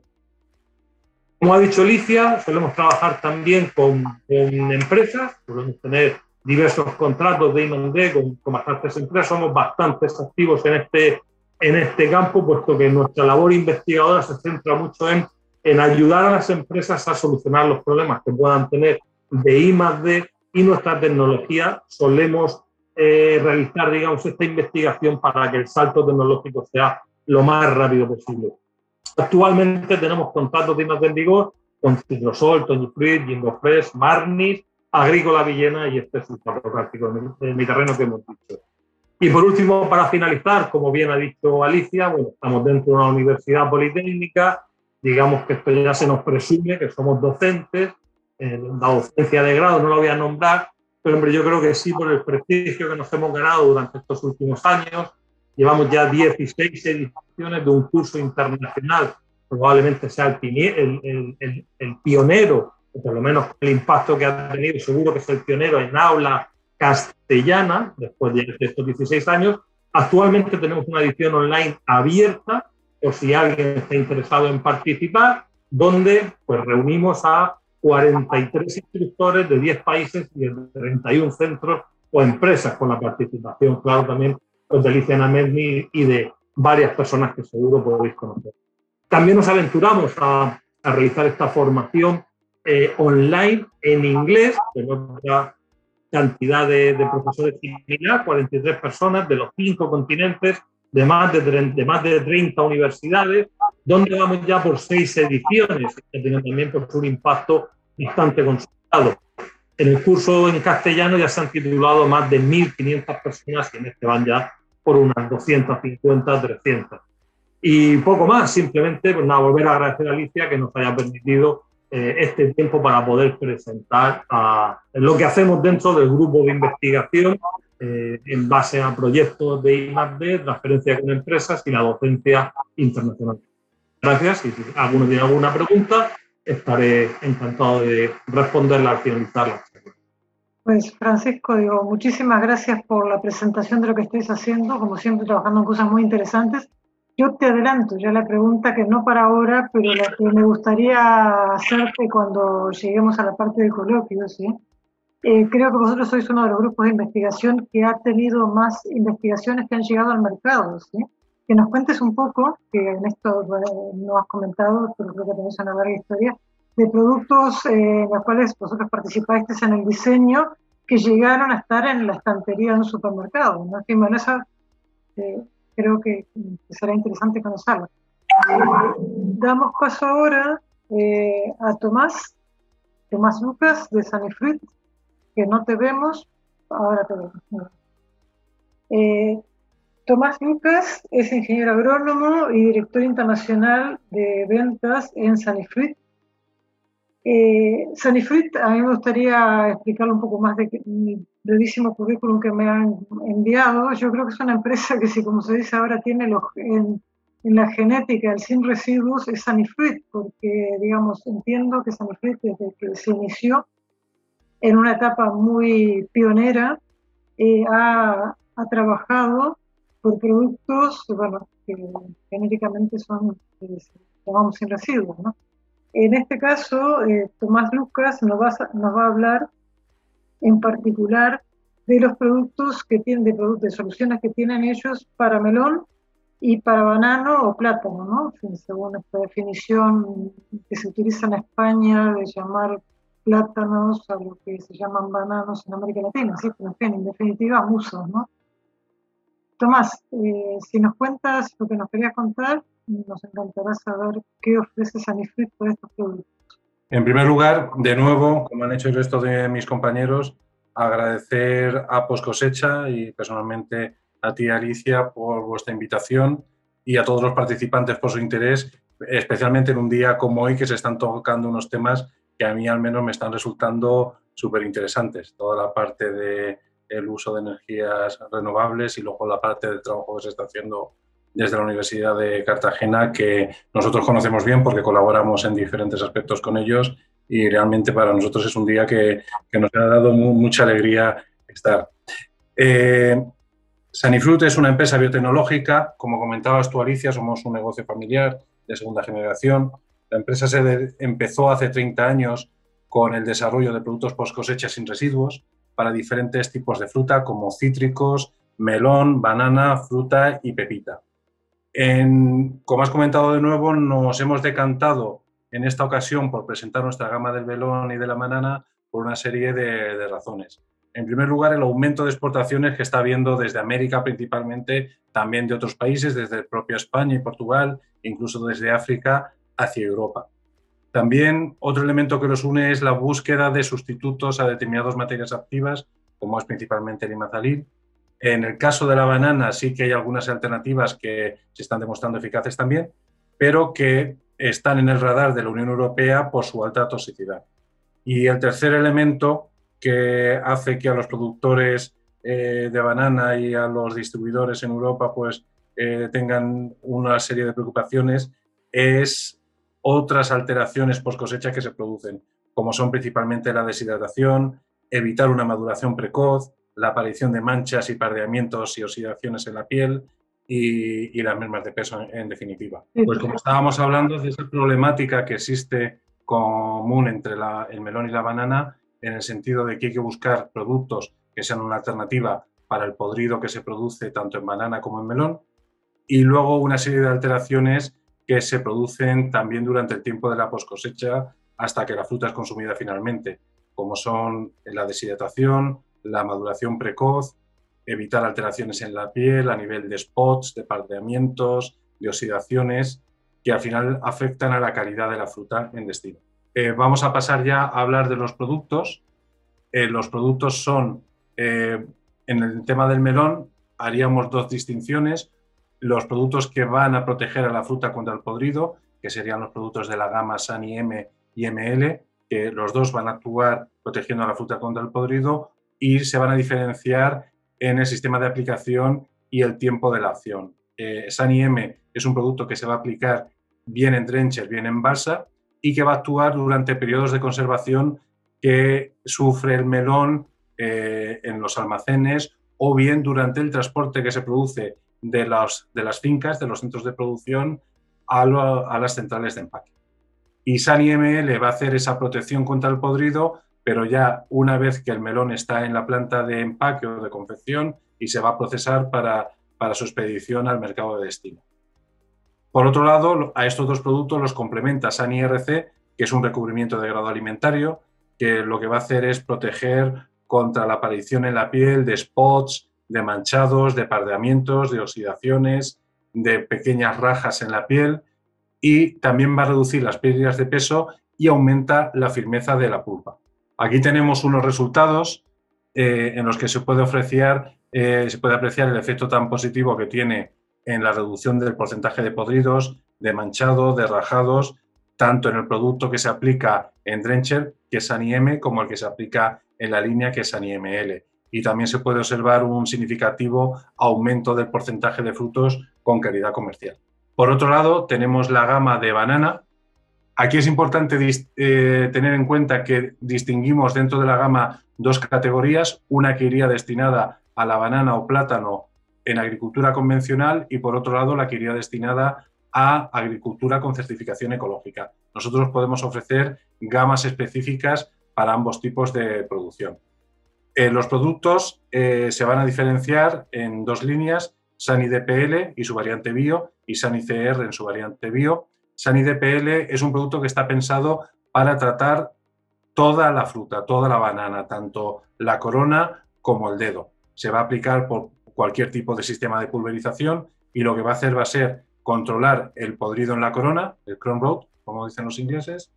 Como ha dicho Alicia, solemos trabajar también con, empresas, solemos tener diversos contratos de I+.D. Con, con bastantes empresas, somos bastante activos en este, en este campo, puesto que nuestra labor investigadora se centra mucho en, en ayudar a las empresas a solucionar los problemas que puedan tener de I+.D. y nuestra tecnología solemos eh, realizar, digamos, esta investigación para que el salto tecnológico sea lo más rápido posible. Actualmente tenemos contratos de I+.D. en vigor con Citrosol, Tony Fruit, Jingo Fresh, Marnis, Agrícola Villena y este es el práctico de mi terreno que hemos dicho. Y por último, para finalizar, como bien ha dicho Alicia, bueno, estamos dentro de una universidad politécnica, digamos que esto ya se nos presume que somos docentes, eh, la docencia de grado no lo voy a nombrar, pero hombre, yo creo que sí, por el prestigio que nos hemos ganado durante estos últimos años, llevamos ya 16 ediciones de un curso internacional, probablemente sea el, el, el, el pionero por lo menos el impacto que ha tenido, seguro que es el pionero en aula castellana, después de estos 16 años. Actualmente tenemos una edición online abierta, por si alguien está interesado en participar, donde pues, reunimos a 43 instructores de 10 países y de 31 centros o empresas con la participación, claro, también pues, de Alicia Medni y de varias personas que seguro podéis conocer. También nos aventuramos a, a realizar esta formación eh, online en inglés, con otra cantidad de, profesores similar, 43 personas de los cinco continentes, de más de, de más de 30 universidades, donde vamos ya por seis ediciones, que tienen también por su impacto bastante consultado. En el curso en castellano ya se han titulado más de 1.500 personas y en este van ya por unas 250, 300. Y poco más, simplemente pues nada, volver a agradecer a Alicia que nos haya permitido eh, este tiempo para poder presentar a, lo que hacemos dentro del grupo de investigación eh, en base a proyectos de I+.D., transferencia con empresas y la docencia internacional. Gracias si alguno tiene alguna pregunta, estaré encantado de responderla al finalizar Pues Francisco, digo, muchísimas gracias por la presentación de lo que estáis haciendo, como siempre trabajando en cosas muy interesantes. Yo te adelanto ya la pregunta que no para ahora, pero la que me gustaría hacerte cuando lleguemos a la parte del coloquio, ¿sí? Eh, creo que vosotros sois uno de los grupos de investigación que ha tenido más investigaciones que han llegado al mercado, ¿sí? Que nos cuentes un poco, que en esto no has comentado, pero creo que tenéis una larga historia, de productos eh, en los cuales vosotros participasteis en el diseño que llegaron a estar en la estantería de un supermercado, ¿no? En bueno, eh, creo que, será interesante conocerlo. damos paso ahora eh, a Tomás, Tomás Lucas de Sanifruit, que no te vemos, ahora te vemos. Eh, Tomás Lucas es ingeniero agrónomo y director internacional de ventas en Sanifruit. Eh, Sanifruit, a mí me gustaría explicarle un poco más de mi brevísimo currículum que me han enviado. Yo creo que es una empresa que, si como se dice ahora, tiene los, en, la genética el sin residuos, es Sanifruit, porque, digamos, entiendo que Sanifruit desde que se inició en una etapa muy pionera, eh, ha, ha, trabajado por productos, bueno, que genéticamente son, eh, llamamos sin residuos, ¿no? En este caso, eh, Tomás Lucas nos va, nos va a hablar en particular de los productos que tienen, de, de soluciones que tienen ellos para melón y para banano o plátano, ¿no? Según esta definición que se utiliza en España de llamar plátanos a lo que se llaman bananos en América Latina, ¿sí? Pero en definitiva, musos, ¿no? Tomás, eh, si nos cuentas lo que nos querías contar, nos encantará saber qué ofrece Sanifruit por estos productos. En primer lugar, de nuevo, como han hecho el resto de mis compañeros, agradecer a Poscosecha y personalmente a ti, Alicia, por vuestra invitación y a todos los participantes por su interés, especialmente en un día como hoy que se están tocando unos temas que a mí al menos me están resultando súper interesantes. Toda la parte del el uso de energías renovables y luego la parte del trabajo que se está haciendo desde la Universidad de Cartagena, que nosotros conocemos bien porque colaboramos en diferentes aspectos con ellos y realmente para nosotros es un día que, que nos ha dado mucha alegría estar. Eh, es una empresa biotecnológica, como comentabas tú Alicia, somos un negocio familiar de segunda generación. La empresa se empezó hace 30 años con el desarrollo de productos post cosecha sin residuos para diferentes tipos de fruta como cítricos, melón, banana, fruta y pepita como has comentado de nuevo, nos hemos decantado en esta ocasión por presentar nuestra gama del velón y de la banana por una serie de, razones. En primer lugar, el aumento de exportaciones que está habiendo desde América principalmente, también de otros países, desde el propio España y Portugal, incluso desde África hacia Europa. También otro elemento que los une es la búsqueda de sustitutos a determinadas materias activas, como es principalmente el imazalil, en el caso de la banana sí que hay algunas alternativas que se están demostrando eficaces también, pero que están en el radar de la Unión Europea por su alta toxicidad. Y el tercer elemento que hace que a los productores eh, de banana y a los distribuidores en Europa pues eh, tengan una serie de preocupaciones es otras alteraciones post cosecha que se producen, como son principalmente la deshidratación, evitar una maduración precoz, la aparición de manchas y pardeamientos y oxidaciones en la piel y, las mermas de peso en, definitiva. Pues como estábamos hablando de esa problemática que existe común entre el melón y la banana, en el sentido de que hay que buscar productos que sean una alternativa para el podrido que se produce tanto en banana como en melón, y luego una serie de alteraciones que se producen también durante el tiempo de la post cosecha hasta que la fruta es consumida finalmente, como son la deshidratación, la maduración precoz, evitar alteraciones en la piel a nivel de spots, de pardeamientos, de oxidaciones, que al final afectan a la calidad de la fruta en destino. Eh, vamos a pasar ya a hablar de los productos. Eh, los productos son, eh, en el tema del melón, haríamos dos distinciones. Los productos que van a proteger a la fruta contra el podrido, que serían los productos de la gama SANI M y ML, que los dos van a actuar protegiendo a la fruta contra el podrido, y se van a diferenciar en el sistema de aplicación y el tiempo de la acción. Eh, M es un producto que se va a aplicar bien en drencher, bien en balsa y que va a actuar durante periodos de conservación que sufre el melón eh, en los almacenes o bien durante el transporte que se produce de, las de las fincas, de los centros de producción, a, a las centrales de empaque. Y Sunny ML va a hacer esa protección contra el podrido pero ya una vez que el melón está en la planta de empaque o de confección y se va a procesar para, para su expedición al mercado de destino. Por otro lado, a estos dos productos los complementa SAN que es un recubrimiento de grado alimentario, que lo que va a hacer es proteger contra la aparición en la piel de spots, de manchados, de pardeamientos, de oxidaciones, de pequeñas rajas en la piel y también va a reducir las pérdidas de peso y aumenta la firmeza de la pulpa. Aquí tenemos unos resultados eh, en los que se puede, apreciar, eh, se puede apreciar el efecto tan positivo que tiene en la reducción del porcentaje de podridos, de manchado, de rajados, tanto en el producto que se aplica en Drencher, que es ANIM, como el que se aplica en la línea, que es ANIML. Y también se puede observar un significativo aumento del porcentaje de frutos con calidad comercial. Por otro lado, tenemos la gama de banana, Aquí es importante eh, tener en cuenta que distinguimos dentro de la gama dos categorías, una que iría destinada a la banana o plátano en agricultura convencional y por otro lado la que iría destinada a agricultura con certificación ecológica. Nosotros podemos ofrecer gamas específicas para ambos tipos de producción. Eh, los productos eh, se van a diferenciar en dos líneas, Sani DPL y su variante bio y Sani CR en su variante bio. DPL es un producto que está pensado para tratar toda la fruta, toda la banana, tanto la corona como el dedo. Se va a aplicar por cualquier tipo de sistema de pulverización y lo que va a hacer va a ser controlar el podrido en la corona, el crown road, como dicen los ingleses,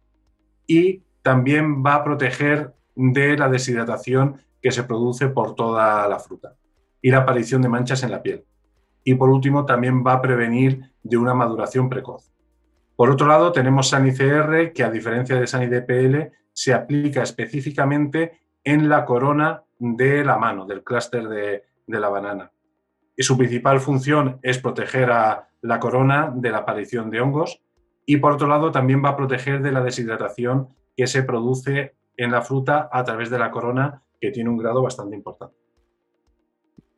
y también va a proteger de la deshidratación que se produce por toda la fruta y la aparición de manchas en la piel. Y por último, también va a prevenir de una maduración precoz. Por otro lado, tenemos SANICR, que a diferencia de SANIDPL, se aplica específicamente en la corona de la mano, del clúster de, de la banana. Y su principal función es proteger a la corona de la aparición de hongos y por otro lado también va a proteger de la deshidratación que se produce en la fruta a través de la corona, que tiene un grado bastante importante.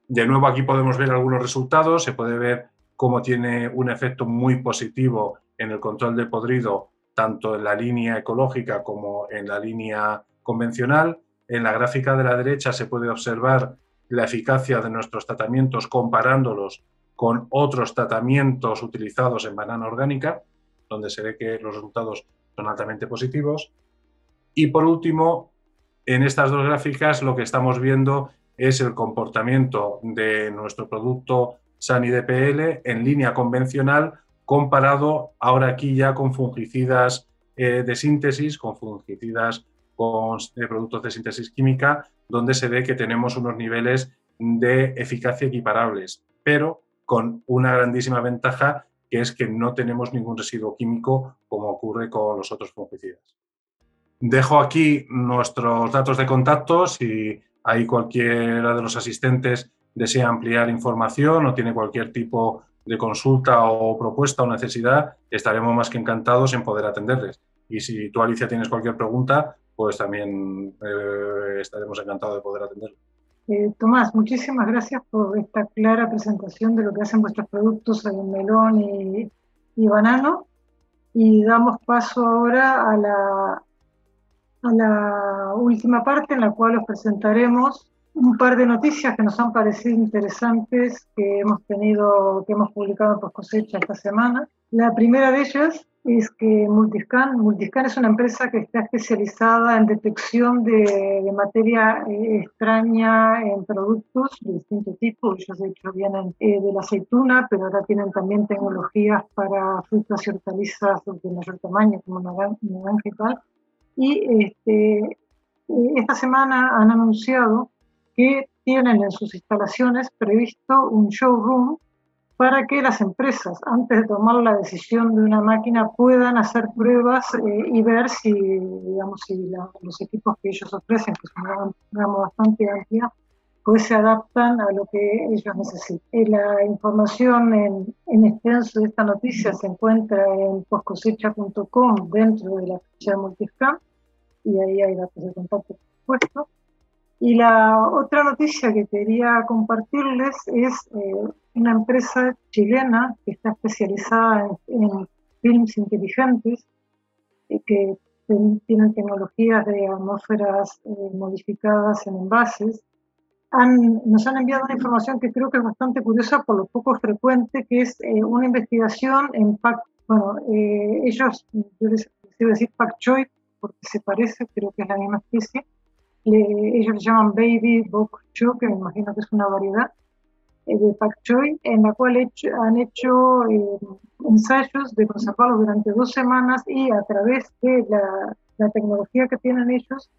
De nuevo aquí podemos ver algunos resultados, se puede ver cómo tiene un efecto muy positivo en el control del podrido, tanto en la línea ecológica como en la línea convencional. En la gráfica de la derecha se puede observar la eficacia de nuestros tratamientos comparándolos con otros tratamientos utilizados en banana orgánica donde se ve que los resultados son altamente positivos. Y por último, en estas dos gráficas lo que estamos viendo es el comportamiento de nuestro producto SANI-DPL en línea convencional comparado ahora aquí ya con fungicidas eh, de síntesis, con fungicidas con eh, productos de síntesis química, donde se ve que tenemos unos niveles de eficacia equiparables, pero con una grandísima ventaja que es que no tenemos ningún residuo químico como ocurre con los otros fungicidas. Dejo aquí nuestros datos de contacto si hay cualquiera de los asistentes desea ampliar información o tiene cualquier tipo de consulta o propuesta o necesidad, estaremos más que encantados en poder atenderles. Y si tú, Alicia, tienes cualquier pregunta, pues también eh, estaremos encantados de poder atenderles. Eh, Tomás, muchísimas gracias por esta clara presentación de lo que hacen vuestros productos en melón y, y banano. Y damos paso ahora a la, a la última parte en la cual os presentaremos un par de noticias que nos han parecido interesantes que hemos tenido, que hemos publicado en cosecha esta semana. La primera de ellas es que Multiscan, Multiscan es una empresa que está especializada en detección de, materia eh, extraña en productos de distintos tipos. Ellos de hecho vienen eh, de la aceituna, pero ahora tienen también tecnologías para frutas y hortalizas de mayor tamaño, como naranja y tal. Y este, esta semana han anunciado que tienen en sus instalaciones previsto un showroom para que las empresas, antes de tomar la decisión de una máquina, puedan hacer pruebas eh, y ver si, digamos, si los equipos que ellos ofrecen, que son una gama bastante amplia, pues se adaptan a lo que ellos necesitan. Eh, la información en, en extenso de esta noticia se encuentra en poscosecha.com dentro de la ficha de Multiscam y ahí hay datos de contacto, por supuesto. Y la otra noticia que quería compartirles es eh, una empresa chilena que está especializada en, films inteligentes, y que tienen tecnologías de atmósferas eh, modificadas en envases. nos han enviado una información que creo que es bastante curiosa por lo poco frecuente, que es eh, una investigación en PAC. Bueno, ellos, yo les iba decir Pak Choi, porque se parece, creo que es la misma especie ellos le llaman Baby Bok Choy, que me imagino que es una variedad eh, de pak choy, en la cual han hecho eh, ensayos de conservarlos durante dos semanas y a través de la, tecnología que tienen ellos,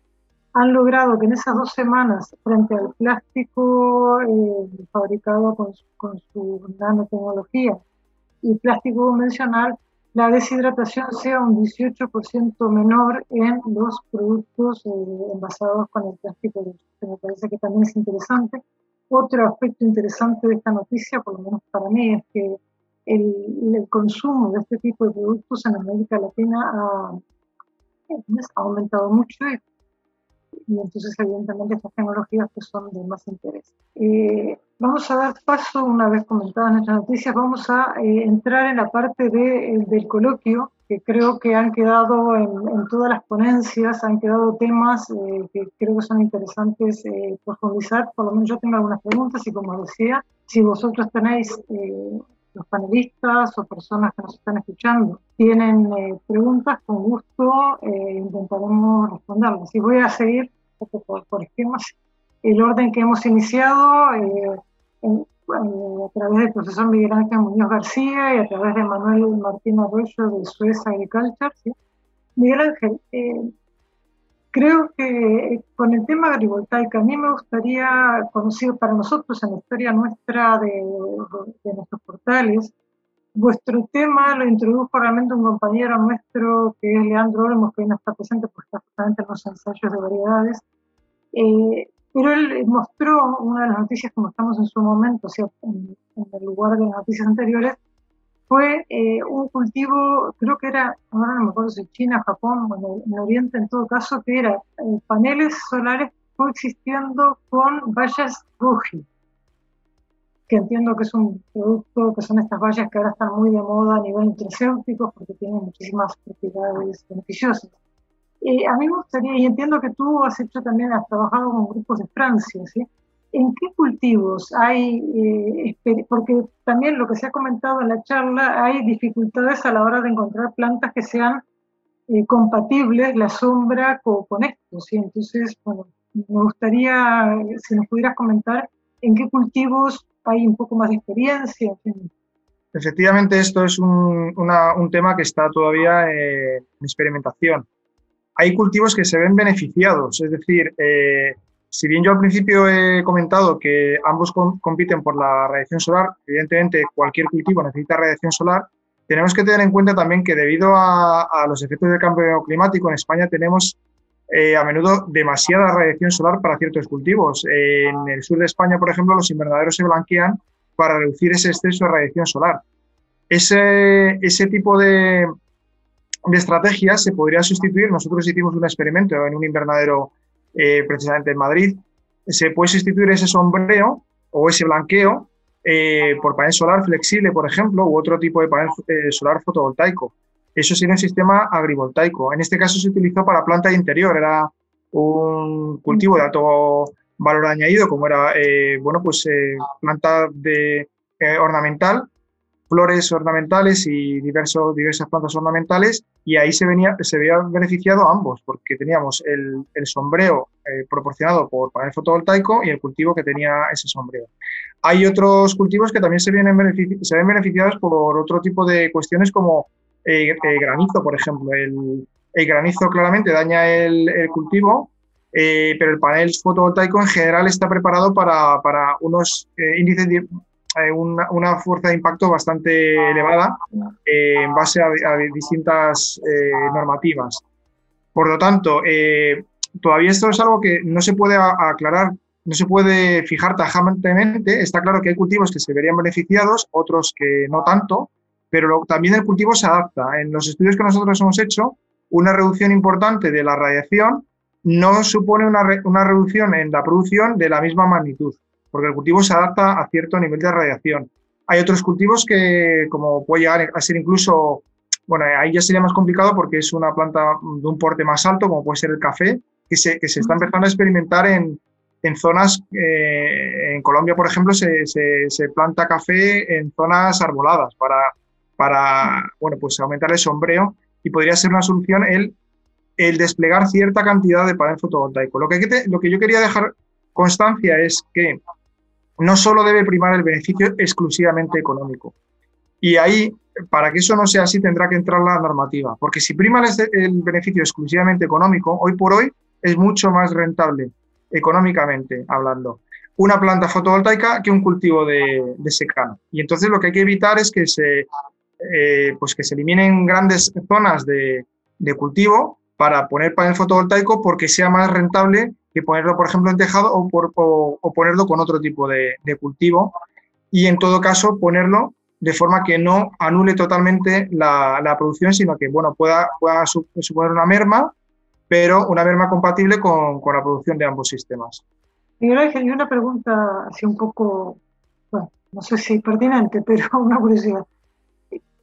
han logrado que en esas dos semanas, frente al plástico eh, fabricado con, con su nanotecnología y plástico convencional, la deshidratación sea un 18% menor en los productos eh, envasados con el plástico, que me parece que también es interesante. Otro aspecto interesante de esta noticia, por lo menos para mí, es que el, el consumo de este tipo de productos en América Latina ha, ha aumentado mucho y y entonces evidentemente estas tecnologías pues, son de más interés. Eh, vamos a dar paso, una vez comentadas nuestras noticias, vamos a eh, entrar en la parte de, eh, del coloquio, que creo que han quedado en, en todas las ponencias, han quedado temas que creo que son interesantes profundizar, por lo menos yo tengo algunas preguntas y como decía, si vosotros tenéis los panelistas o personas que nos están escuchando. Tienen preguntas, con gusto intentaremos responderlas. Y voy a seguir por, esquemas, el orden que hemos iniciado eh, a través del profesor Miguel Ángel Muñoz García y a través de Manuel Martín Arroyo de Suez Agriculture, Miguel Ángel, eh, creo que con el tema agrivoltaica, a mí me gustaría conocer para nosotros en la historia nuestra de, nuestros portales, vuestro tema lo introdujo realmente un compañero nuestro que es Leandro Olmos, que hoy no está presente porque está justamente en los ensayos de variedades. Eh, pero él mostró una de las noticias, como estamos en su momento, o sea, en, el lugar de las noticias anteriores, fue eh, un cultivo, creo que era, ahora no me acuerdo si China, Japón, bueno, en Oriente en todo caso, que era eh, paneles solares coexistiendo con vallas rugi, que entiendo que es un producto, que son estas vallas que ahora están muy de moda a nivel nutracéutico porque tienen muchísimas propiedades beneficiosas. Eh, a mí me gustaría, y entiendo que tú has hecho también, has trabajado con grupos de Francia, ¿sí? ¿En qué cultivos hay, eh, porque también lo que se ha comentado en la charla, hay dificultades a la hora de encontrar plantas que sean eh, compatibles la sombra con, esto, ¿sí? Entonces, bueno, me gustaría, si nos pudieras comentar, en qué cultivos hay un poco más de experiencia. Efectivamente, esto es un, un tema que está todavía en experimentación hay cultivos que se ven beneficiados. Es decir, eh, si bien yo al principio he comentado que ambos compiten por la radiación solar, evidentemente cualquier cultivo necesita radiación solar, tenemos que tener en cuenta también que debido a, los efectos del cambio climático en España tenemos eh, a menudo demasiada radiación solar para ciertos cultivos. en el sur de España, por ejemplo, los invernaderos se blanquean para reducir ese exceso de radiación solar. Ese, ese tipo de, de estrategias se podría sustituir. Nosotros hicimos un experimento en un invernadero eh, precisamente en Madrid. Se puede sustituir ese sombreo o ese blanqueo eh, por panel solar flexible, por ejemplo, u otro tipo de panel eh, solar fotovoltaico. Eso sería un sistema agrivoltaico. En este caso se utilizó para planta de interior. Era un cultivo de alto valor añadido, como era, bueno, pues planta de, ornamental flores ornamentales y diversos, diversas plantas ornamentales y ahí se, venía, se veía beneficiado ambos porque teníamos el, el sombreo eh, proporcionado por panel fotovoltaico y el cultivo que tenía ese sombreo. Hay otros cultivos que también se, vienen se ven beneficiados por otro tipo de cuestiones como eh, eh, granizo, por ejemplo. El, el granizo claramente daña el, el cultivo, pero el panel fotovoltaico en general está preparado para, para unos índices una, fuerza de impacto bastante elevada eh, en base a, distintas eh, normativas. Por lo tanto, eh, todavía esto es algo que no se puede aclarar, no se puede fijar tajantemente. Está claro que hay cultivos que se verían beneficiados, otros que no tanto, pero también el cultivo se adapta. En los estudios que nosotros hemos hecho, una reducción importante de la radiación no supone una, una reducción en la producción de la misma magnitud porque el cultivo se adapta a cierto nivel de radiación. Hay otros cultivos que, como puede llegar a ser incluso, bueno, ahí ya sería más complicado porque es una planta de un porte más alto, como puede ser el café, que se, que se está empezando a experimentar en, en zonas, eh, en Colombia, por ejemplo, se, se, planta café en zonas arboladas para, para bueno, pues aumentar el sombreo y podría ser una solución el, el desplegar cierta cantidad de panel fotovoltaico. Lo que, lo que yo quería dejar constancia es que no solo debe primar el beneficio exclusivamente económico. Y ahí, para que eso no sea así, tendrá que entrar la normativa, porque si prima el beneficio exclusivamente económico, hoy por hoy es mucho más rentable económicamente hablando una planta fotovoltaica que un cultivo de, secano. Y entonces lo que hay que evitar es que se, eh, pues que se eliminen grandes zonas de, de cultivo para poner panel fotovoltaico porque sea más rentable que ponerlo, por ejemplo, en tejado o, ponerlo con otro tipo de, cultivo. Y en todo caso, ponerlo de forma que no anule totalmente la, producción, sino que bueno, pueda, pueda suponer una merma, pero una merma compatible con, con la producción de ambos sistemas. Miguel Ángel, y una pregunta así un poco, bueno, no sé si pertinente, pero [laughs] una curiosidad.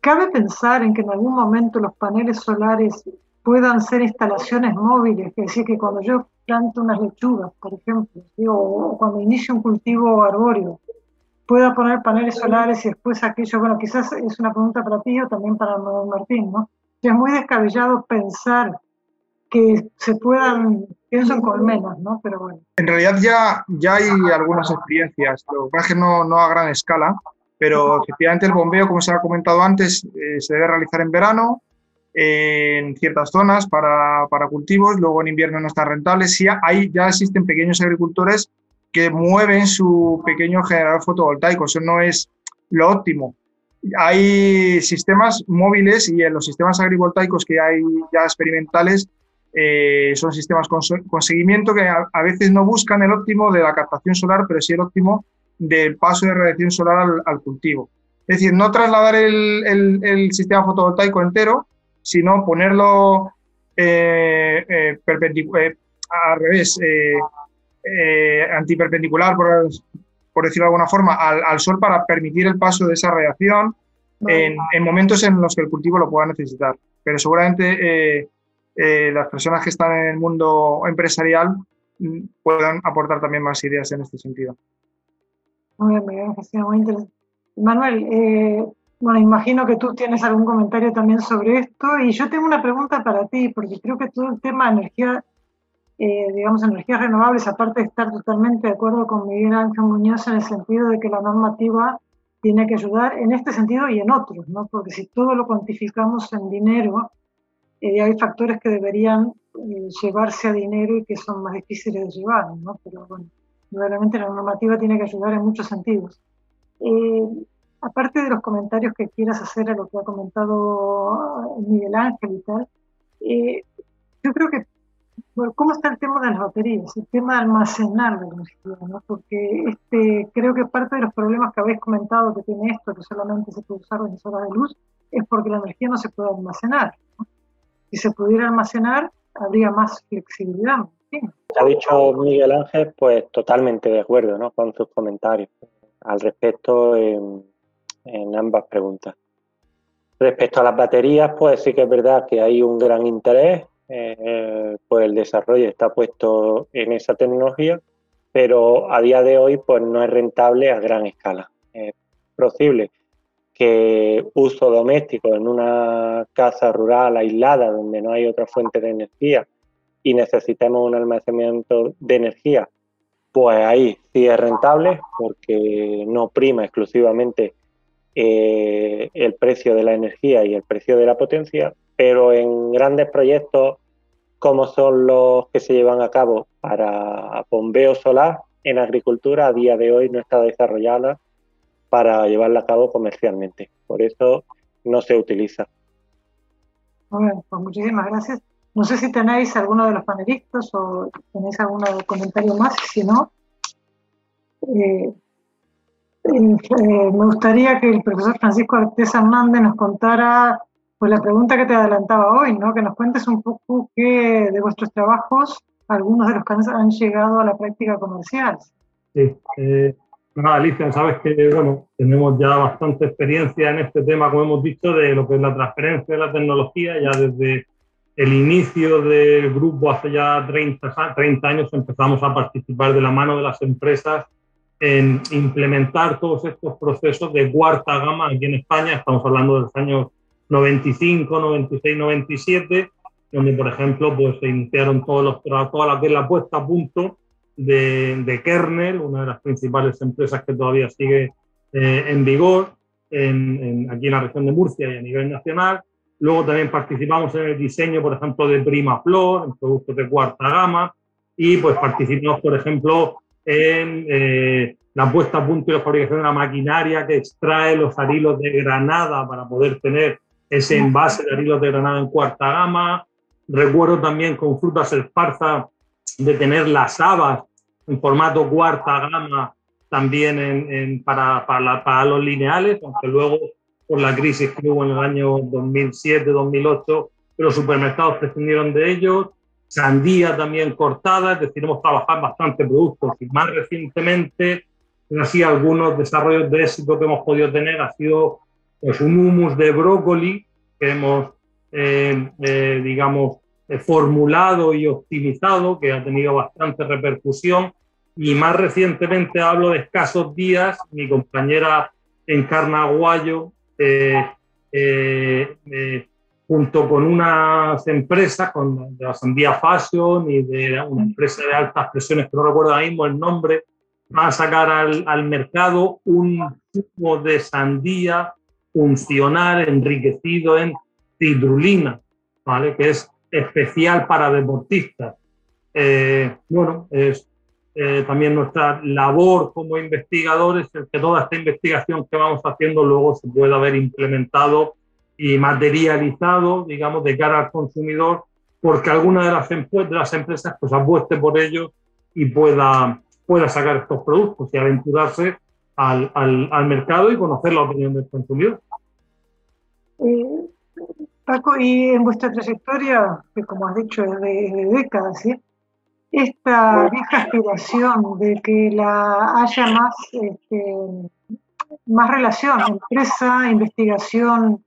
¿Cabe pensar en que en algún momento los paneles solares puedan ser instalaciones móviles? Es decir, que cuando yo planto unas lechugas, por ejemplo, o, cuando inicio un cultivo arbóreo, pueda poner paneles solares y después aquello, bueno, quizás es una pregunta para ti o también para Martín, ¿no? es muy descabellado pensar que se puedan, pienso en colmenas, ¿no? Pero bueno. En realidad ya, ya hay algunas experiencias, lo que no, no a gran escala, pero efectivamente el bombeo, como se ha comentado antes, eh, se debe realizar en verano, en ciertas zonas para, para, cultivos, luego en invierno no están rentables. Sí, hay, ya existen pequeños agricultores que mueven su pequeño generador fotovoltaico, eso no es lo óptimo. Hay sistemas móviles y en los sistemas agrivoltaicos que hay ya experimentales eh, son sistemas con, con seguimiento que a, veces no buscan el óptimo de la captación solar, pero sí el óptimo del paso de radiación solar al, cultivo. Es decir, no trasladar el, el, sistema fotovoltaico entero, sino ponerlo eh, eh, eh al revés, antiperpendicular, por, por, decirlo de alguna forma, al, al, sol para permitir el paso de esa radiación en, en, momentos en los que el cultivo lo pueda necesitar. Pero seguramente eh, las personas que están en el mundo empresarial mm, puedan aportar también más ideas en este sentido. Muy bien, muy muy interesante. Manuel, eh, bueno, imagino que tú tienes algún comentario también sobre esto y yo tengo una pregunta para ti, porque creo que todo el tema de energía, eh, digamos, energías renovables, aparte de estar totalmente de acuerdo con Miguel Ángel Muñoz en el sentido de que la normativa tiene que ayudar en este sentido y en otros, ¿no? Porque si todo lo cuantificamos en dinero, eh, hay factores que deberían eh, llevarse a dinero y que son más difíciles de llevar, ¿no? Pero bueno, realmente la normativa tiene que ayudar en muchos sentidos. Eh, aparte de los comentarios que quieras hacer a lo que ha comentado Miguel Ángel y tal, yo creo que, ¿cómo está el tema de las baterías? El tema de almacenar la energía, ¿no? Porque este, creo que parte de los problemas que habéis comentado que tiene esto, que solamente se puede usar en horas de luz, es porque la energía no se puede almacenar. ¿no? si se pudiera almacenar, habría más flexibilidad. Ha dicho Miguel Ángel, pues totalmente de acuerdo ¿no? con sus comentarios al respecto en, ambas preguntas. Respecto a las baterías, pues sí que es verdad que hay un gran interés, pues el desarrollo está puesto en esa tecnología, pero a día de hoy pues no es rentable a gran escala. Es posible que uso doméstico en una casa rural aislada donde no hay otra fuente de energía y necesitemos un almacenamiento de energía, pues ahí sí es rentable porque no prima exclusivamente eh, el precio de la energía y el precio de la potencia, pero en grandes proyectos como son los que se llevan a cabo para bombeo solar en agricultura, a día de hoy no está desarrollada para llevarla a cabo comercialmente. Por eso no se utiliza. Bueno, pues muchísimas gracias. No sé si tenéis alguno de los panelistas o tenéis algún comentario más, si no, eh, eh, me gustaría que el profesor Francisco Artés Hernández nos contara pues la pregunta que te adelantaba hoy, ¿no? que nos cuentes un poco qué de vuestros trabajos, algunos de los que han llegado a la práctica comercial. Sí, eh, Nada, Alicia, sabes que bueno, tenemos ya bastante experiencia en este tema, como hemos dicho, de lo que es la transferencia de la tecnología, ya desde el inicio del grupo hace ya 30, 30 años empezamos a participar de la mano de las empresas en implementar todos estos procesos de cuarta gama aquí en España, estamos hablando de los años 95, 96, 97, donde por ejemplo pues se iniciaron todos los, toda la, la puesta a punto de, Kernel, una de las principales empresas que todavía sigue eh, en vigor en, aquí en la región de Murcia y a nivel nacional. Luego también participamos en el diseño, por ejemplo, de Prima Flor, en productos de cuarta gama, y pues participamos, por ejemplo, en eh, la puesta a punto y la fabricación de una maquinaria que extrae los arilos de granada para poder tener ese envase de arilos de granada en cuarta gama. Recuerdo también con frutas esparza de tener las habas en formato cuarta gama también en, para, para, los lineales, aunque luego por la crisis que hubo en el año 2007-2008, los supermercados prescindieron de ellos, sandía también cortada, es decir, hemos trabajado bastante productos y más recientemente, así algunos desarrollos de éxito que hemos podido tener ha sido pues, un humus de brócoli que hemos, eh, eh, digamos, eh, formulado y optimizado, que ha tenido bastante repercusión. Y más recientemente hablo de escasos días, mi compañera Encarna Aguayo, junto con unas empresas, con de la Sandía Fashion y de una empresa de altas presiones, que no recuerdo ahora mismo el nombre, van a sacar al, al mercado un tipo de sandía funcional, enriquecido en citrulina, ¿vale? que es especial para deportistas. Eh, bueno, es eh, también nuestra labor como investigadores el que toda esta investigación que vamos haciendo luego se pueda ver implementado y materializado, digamos, de cara al consumidor, porque alguna de las, de las empresas pues apueste por ello y pueda, pueda sacar estos productos y aventurarse al, al, al mercado y conocer la opinión del consumidor. Eh, Paco, y en vuestra trayectoria, que como has dicho es de, décadas, esta vieja aspiración de que la haya más, este, más relación, empresa, investigación,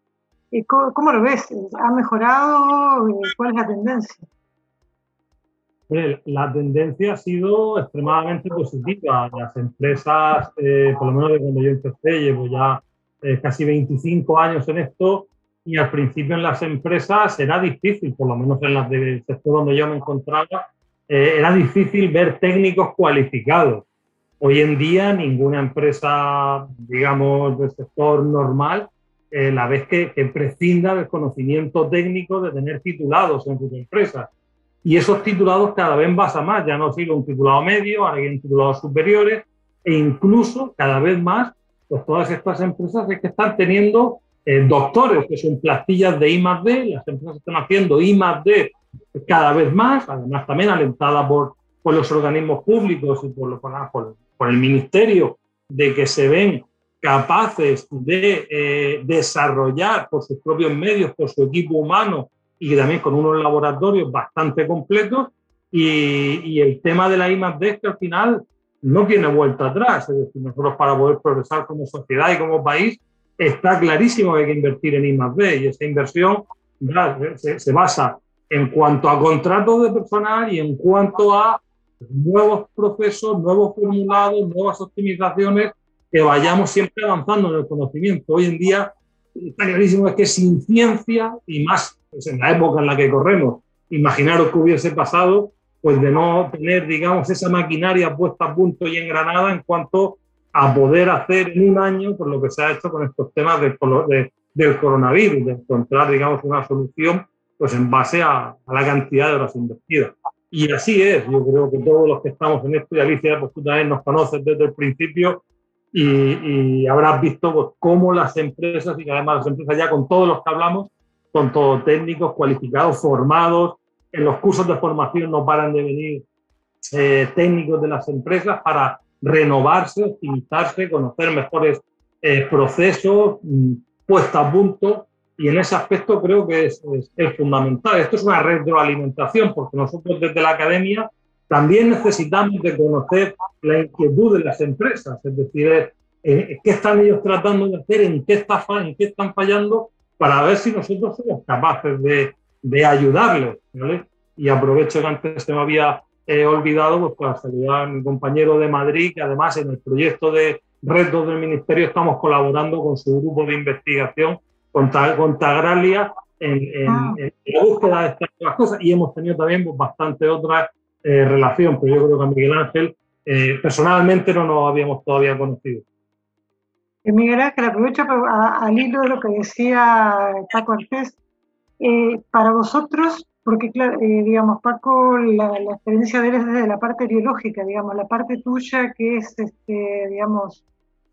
¿cómo, ¿cómo, lo ves? ¿Ha mejorado? ¿Cuál es la tendencia? La tendencia ha sido extremadamente positiva. Las empresas, eh, por lo menos de cuando yo empecé, llevo ya eh, casi 25 años en esto, y al principio en las empresas era difícil, por lo menos en las del sector donde yo me encontraba, eh, era difícil ver técnicos cualificados. Hoy en día ninguna empresa, digamos, del sector normal, la vez que, prescinda del conocimiento técnico de tener titulados en sus empresas. Y esos titulados cada vez a más, ya no sigue un titulado medio, ahora hay titulados superiores, e incluso cada vez más, pues todas estas empresas es que están teniendo eh, doctores, que son plantillas de I D, las empresas están haciendo I D cada vez más, además también alentada por, por los organismos públicos y por el ministerio, de que se ven capaces de eh, desarrollar por sus propios medios, por su equipo humano, y también con unos laboratorios bastante completos. Y, el tema de la I D que al final no tiene vuelta atrás. Es decir, nosotros para poder progresar como sociedad y como país, está clarísimo que hay que invertir en I D y esa inversión se, se basa en cuanto a contratos de personal y en cuanto a nuevos procesos, nuevos formulados, nuevas optimizaciones, que vayamos siempre avanzando en el conocimiento. Hoy en día está clarísimo es que sin ciencia y más pues en la época en la que corremos, imaginaros que hubiese pasado, pues de no tener, digamos, esa maquinaria puesta a punto y engranada en cuanto a poder hacer en un año, por lo que se ha hecho con estos temas del, del coronavirus, de encontrar, digamos, una solución pues en base a, la cantidad de horas invertidas. Y así es, yo creo que todos los que estamos en esto, y Alicia, pues tú también nos conoces desde el principio, y, habrás visto pues, cómo las empresas, y además las empresas ya con todos los que hablamos, son todos técnicos, cualificados, formados. En los cursos de formación no paran de venir eh, técnicos de las empresas para renovarse, optimizarse, conocer mejores eh, procesos, mm, puesta a punto. Y en ese aspecto creo que es, es, fundamental. Esto es una retroalimentación, porque nosotros desde la academia también necesitamos de conocer la inquietud de las empresas, es decir, eh, qué están ellos tratando de hacer, en qué, está, en qué están fallando para ver si nosotros somos capaces de, de ayudarles. Y aprovecho que antes se me había eh, olvidado pues, para saludar a mi compañero de Madrid, que además en el proyecto de retos del Ministerio estamos colaborando con su grupo de investigación, con, con Tagralia, en, ah. en, la búsqueda de estas cosas y hemos tenido también pues, bastante otra eh, relación, pero yo creo que a Miguel Ángel eh, personalmente no nos habíamos todavía conocido. Miguel Ángel, aprovecho al hilo de lo que decía Paco Artés. Eh, para vosotros, porque eh, digamos, Paco, la, experiencia de él es desde la parte biológica, digamos, la parte tuya que es, este, digamos,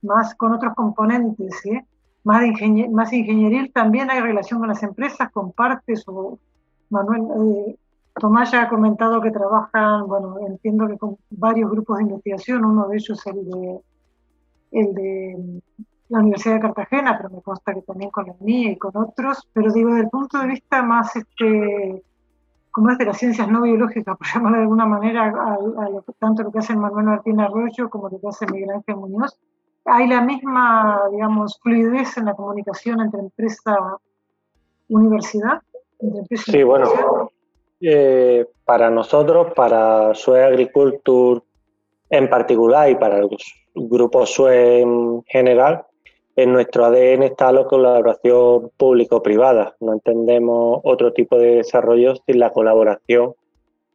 más con otros componentes, más, de más ingenieril, también hay relación con las empresas, compartes o Manuel, Tomás ya ha comentado que trabajan, bueno, entiendo que con varios grupos de investigación, uno de ellos el de el de la Universidad de Cartagena, pero me consta que también con la mía y con otros, pero digo, desde el punto de vista más, este, como es de las ciencias no biológicas, [laughs] por llamarlo de alguna manera, a, lo, tanto lo que hace Manuel Martín Arroyo como lo que hace Miguel Ángel Muñoz, hay la misma, digamos, fluidez en la comunicación entre empresa universidad. sí, bueno, eh, para nosotros, para Sue Agriculture en particular y para los Grupo SUE en general, en nuestro ADN está la colaboración público-privada. No entendemos otro tipo de desarrollo sin la colaboración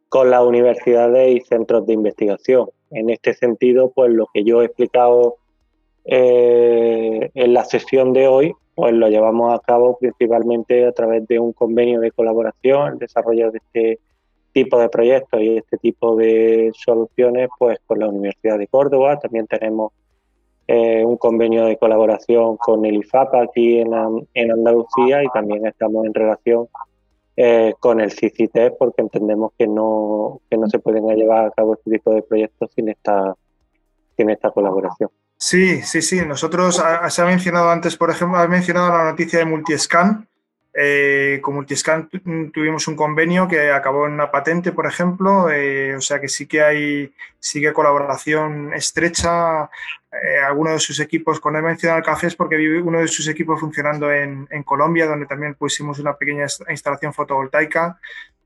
con las universidades y centros de investigación. En este sentido, pues lo que yo he explicado eh, en la sesión de hoy pues lo llevamos a cabo principalmente a través de un convenio de colaboración, el desarrollo de este tipo de proyectos y este tipo de soluciones, pues con la Universidad de Córdoba. También tenemos eh, un convenio de colaboración con el IFAPA aquí en, Andalucía y también estamos en relación eh, con el CICITES porque entendemos que no, que no se pueden llevar a cabo este tipo de proyectos sin esta, sin esta colaboración. Sí, sí, sí. Nosotros, se ha mencionado antes, por ejemplo, ha mencionado la noticia de Multiscan. Eh, con Multiscan tuvimos un convenio que acabó en una patente, por ejemplo, eh, o sea que sí que hay sí que colaboración estrecha. Eh, alguno de sus equipos, cuando he mencionado el café es porque uno de sus equipos funcionando en, en Colombia, donde también pusimos una pequeña instalación fotovoltaica.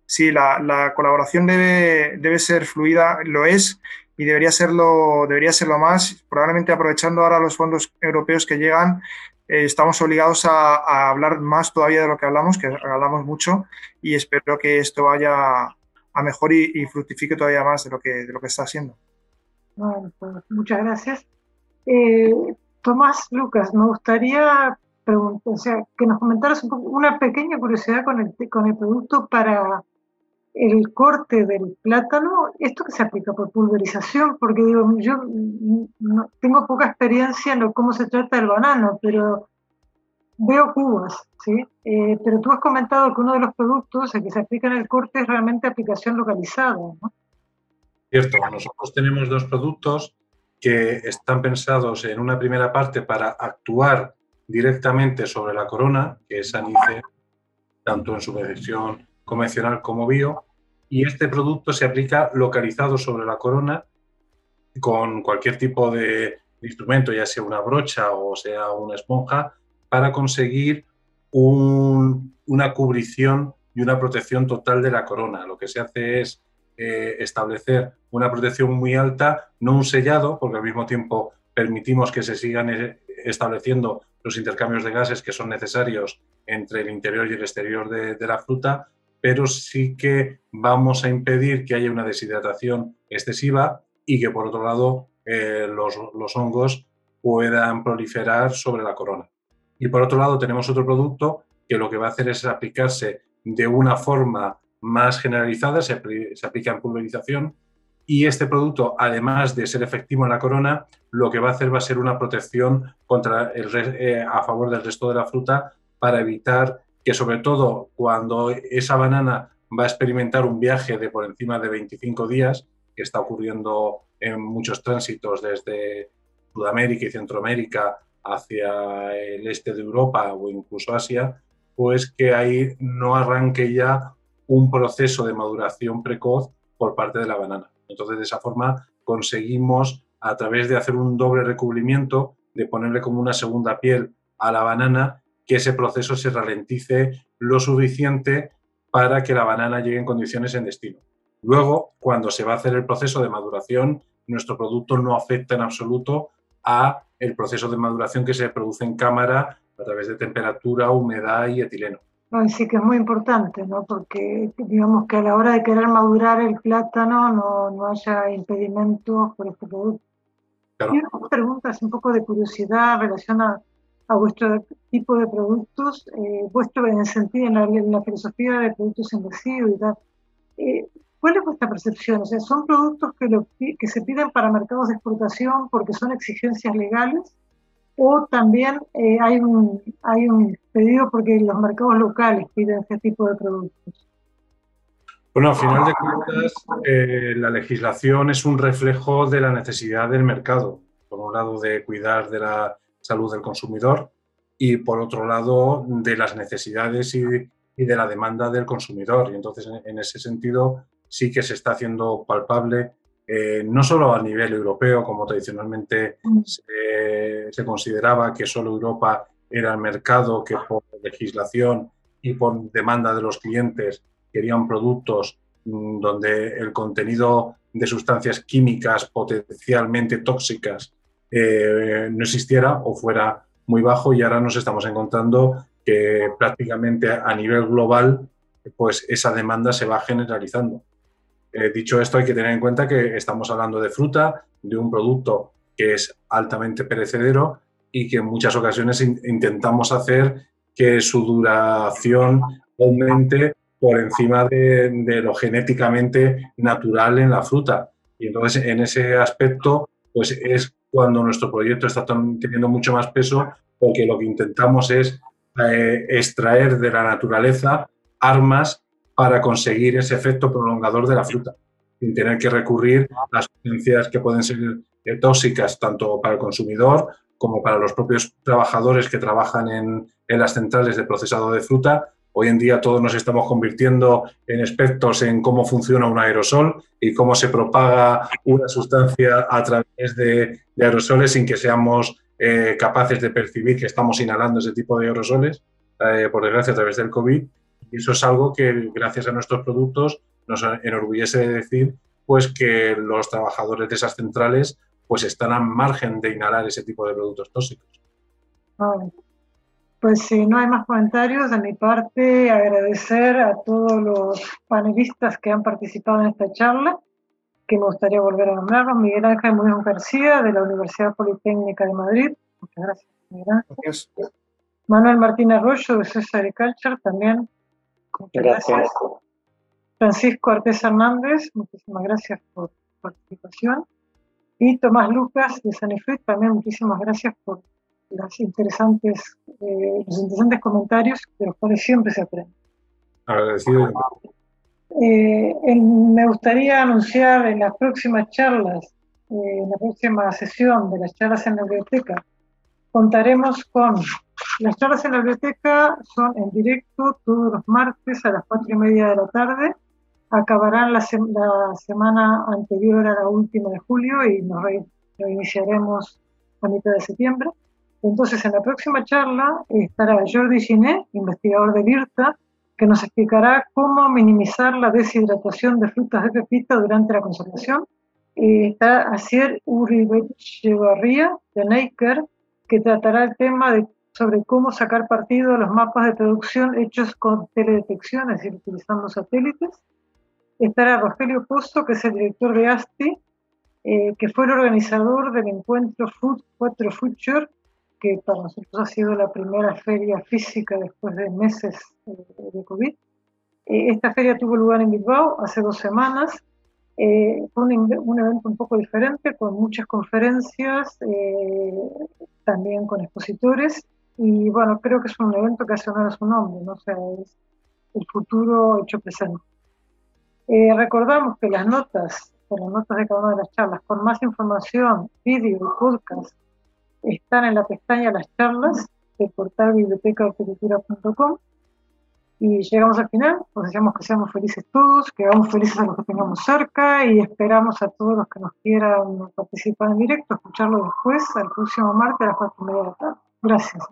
Sí, la, la colaboración debe, debe ser fluida, lo es, y debería serlo, debería serlo más. Probablemente aprovechando ahora los fondos europeos que llegan, eh, estamos obligados a, hablar más todavía de lo que hablamos, que hablamos mucho, y espero que esto vaya a mejor y, fructifique todavía más de lo que, de lo que está haciendo. Pues muchas gracias. Eh, Tomás Lucas, me gustaría preguntar, que nos comentaras una pequeña curiosidad con el, con el producto para el corte del plátano, esto que se aplica por pulverización, porque digo, yo tengo poca experiencia en cómo se trata el banano, pero veo cubas, ¿sí? Eh, pero tú has comentado que uno de los productos el que se aplica en el corte es realmente aplicación localizada, ¿no? Cierto, nosotros tenemos dos productos que están pensados en una primera parte para actuar directamente sobre la corona, que es anice, tanto en su versión convencional como bio, y este producto se aplica localizado sobre la corona con cualquier tipo de instrumento, ya sea una brocha o sea una esponja, para conseguir una cubrición y una protección total de la corona. Lo que se hace es eh, establecer una protección muy alta, no un sellado, porque al mismo tiempo permitimos que se sigan eh, estableciendo los intercambios de gases que son necesarios entre el interior y el exterior de la fruta, pero sí que vamos a impedir que haya una deshidratación excesiva y que por otro lado eh, los, hongos puedan proliferar sobre la corona. Y por otro lado tenemos otro producto que lo que va a hacer es aplicarse de una forma más generalizada, se, aplica en pulverización y este producto, además de ser efectivo en la corona, lo que va a hacer va a ser una protección contra el, eh, a favor del resto de la fruta para evitar que sobre todo cuando esa banana va a experimentar un viaje de por encima de 25 días, que está ocurriendo en muchos tránsitos desde Sudamérica y Centroamérica hacia el este de Europa o incluso Asia, pues que ahí no arranque ya un proceso de maduración precoz por parte de la banana. Entonces, de esa forma conseguimos, a través de hacer un doble recubrimiento, de ponerle como una segunda piel a la banana, que ese proceso se ralentice lo suficiente para que la banana llegue en condiciones en destino. Luego, cuando se va a hacer el proceso de maduración, nuestro producto no afecta en absoluto a el proceso de maduración que se produce en cámara a través de temperatura, humedad y etileno. sí que es muy importante, ¿no? Porque digamos que a la hora de querer madurar el plátano no, no haya impedimentos por este producto. Claro. Y unas preguntas un poco de curiosidad relacionadas a vuestro tipo de productos, eh, vuestro en el sentido, en la, filosofía de productos inversivos y tal. Eh, ¿Cuál es vuestra percepción? O sea, ¿son productos que, lo, que se piden para mercados de exportación porque son exigencias legales? ¿O también eh, hay, un, hay un pedido porque los mercados locales piden este tipo de productos? Bueno, al final de cuentas, la legislación es un reflejo de la necesidad del mercado. Por un lado, de cuidar de la salud del consumidor y por otro lado de las necesidades y, de la demanda del consumidor. Y entonces en, ese sentido sí que se está haciendo palpable, eh, no solo a nivel europeo, como tradicionalmente mm. se, consideraba que solo Europa era el mercado que por legislación y por demanda de los clientes querían productos mm, donde el contenido de sustancias químicas potencialmente tóxicas eh, no existiera o fuera muy bajo y ahora nos estamos encontrando que prácticamente a nivel global pues esa demanda se va generalizando. Eh, dicho esto, hay que tener en cuenta que estamos hablando de fruta, de un producto que es altamente perecedero y que en muchas ocasiones intentamos hacer que su duración aumente por encima de, lo genéticamente natural en la fruta. Y entonces en ese aspecto, pues es cuando nuestro proyecto está teniendo mucho más peso, porque lo que intentamos es eh, extraer de la naturaleza armas para conseguir ese efecto prolongador de la fruta, sin tener que recurrir a sustancias que pueden ser eh, tóxicas tanto para el consumidor como para los propios trabajadores que trabajan en las centrales de procesado de fruta Hoy en día todos nos estamos convirtiendo en expertos en cómo funciona un aerosol y cómo se propaga una sustancia a través de, aerosoles sin que seamos eh, capaces de percibir que estamos inhalando ese tipo de aerosoles, eh, por desgracia, a través del COVID. Y eso es algo que, gracias a nuestros productos, nos enorgullece decir pues, que los trabajadores de esas centrales pues, están a margen de inhalar ese tipo de productos tóxicos. Pues si no hay más comentarios, de mi parte agradecer a todos los panelistas que han participado en esta charla, que me gustaría volver a nombrarlos, Miguel Ángel Muñoz García de la Universidad Politécnica de Madrid, muchas gracias Miguel Ángel. Manuel Martínez Arroyo de César Culture también, muchas gracias. Francisco Artés Hernández, muchísimas gracias por su participación. Y Tomás Lucas de Sanifrit, también muchísimas gracias por las interesantes, eh, los interesantes comentarios de los cuales siempre se aprende. Agradecido. Eh, me gustaría anunciar en las próximas charlas, eh, en la próxima sesión de las charlas en la biblioteca, contaremos con las charlas en la biblioteca son en directo todos los martes a las cuatro y media de la tarde. Acabarán la, la semana anterior a la última de julio y nos reiniciaremos a mitad de septiembre. Entonces, en la próxima charla estará Jordi Giné, investigador del IRTA, que nos explicará cómo minimizar la deshidratación de frutas de pepita durante la conservación. está Asier Uribechevarría, de Neiker, que tratará el tema de, sobre cómo sacar partido de los mapas de producción hechos con teledetección, es decir, utilizando satélites. Estará Rogelio Pozo, que es el director de ASTI, eh, que fue el organizador del encuentro Food 4 Future, que para nosotros ha sido la primera feria física después de meses eh, de COVID. Eh, esta feria tuvo lugar en Bilbao hace dos semanas. Eh, fue un, evento un poco diferente, con muchas conferencias, también con expositores. Y bueno, creo que es un evento que hace honor a su nombre, ¿no? sea, es el futuro hecho presente. recordamos que las notas, las notas de cada una de las charlas, con más información, vídeo podcast, están en la pestaña Las charlas del portal bibliotecaarquitectura.com y llegamos al final, os deseamos que seamos felices todos, que hagamos felices a los que tengamos cerca y esperamos a todos los que nos quieran participar en directo, escucharlo después, al próximo martes a las cuatro y media de la tarde. Gracias.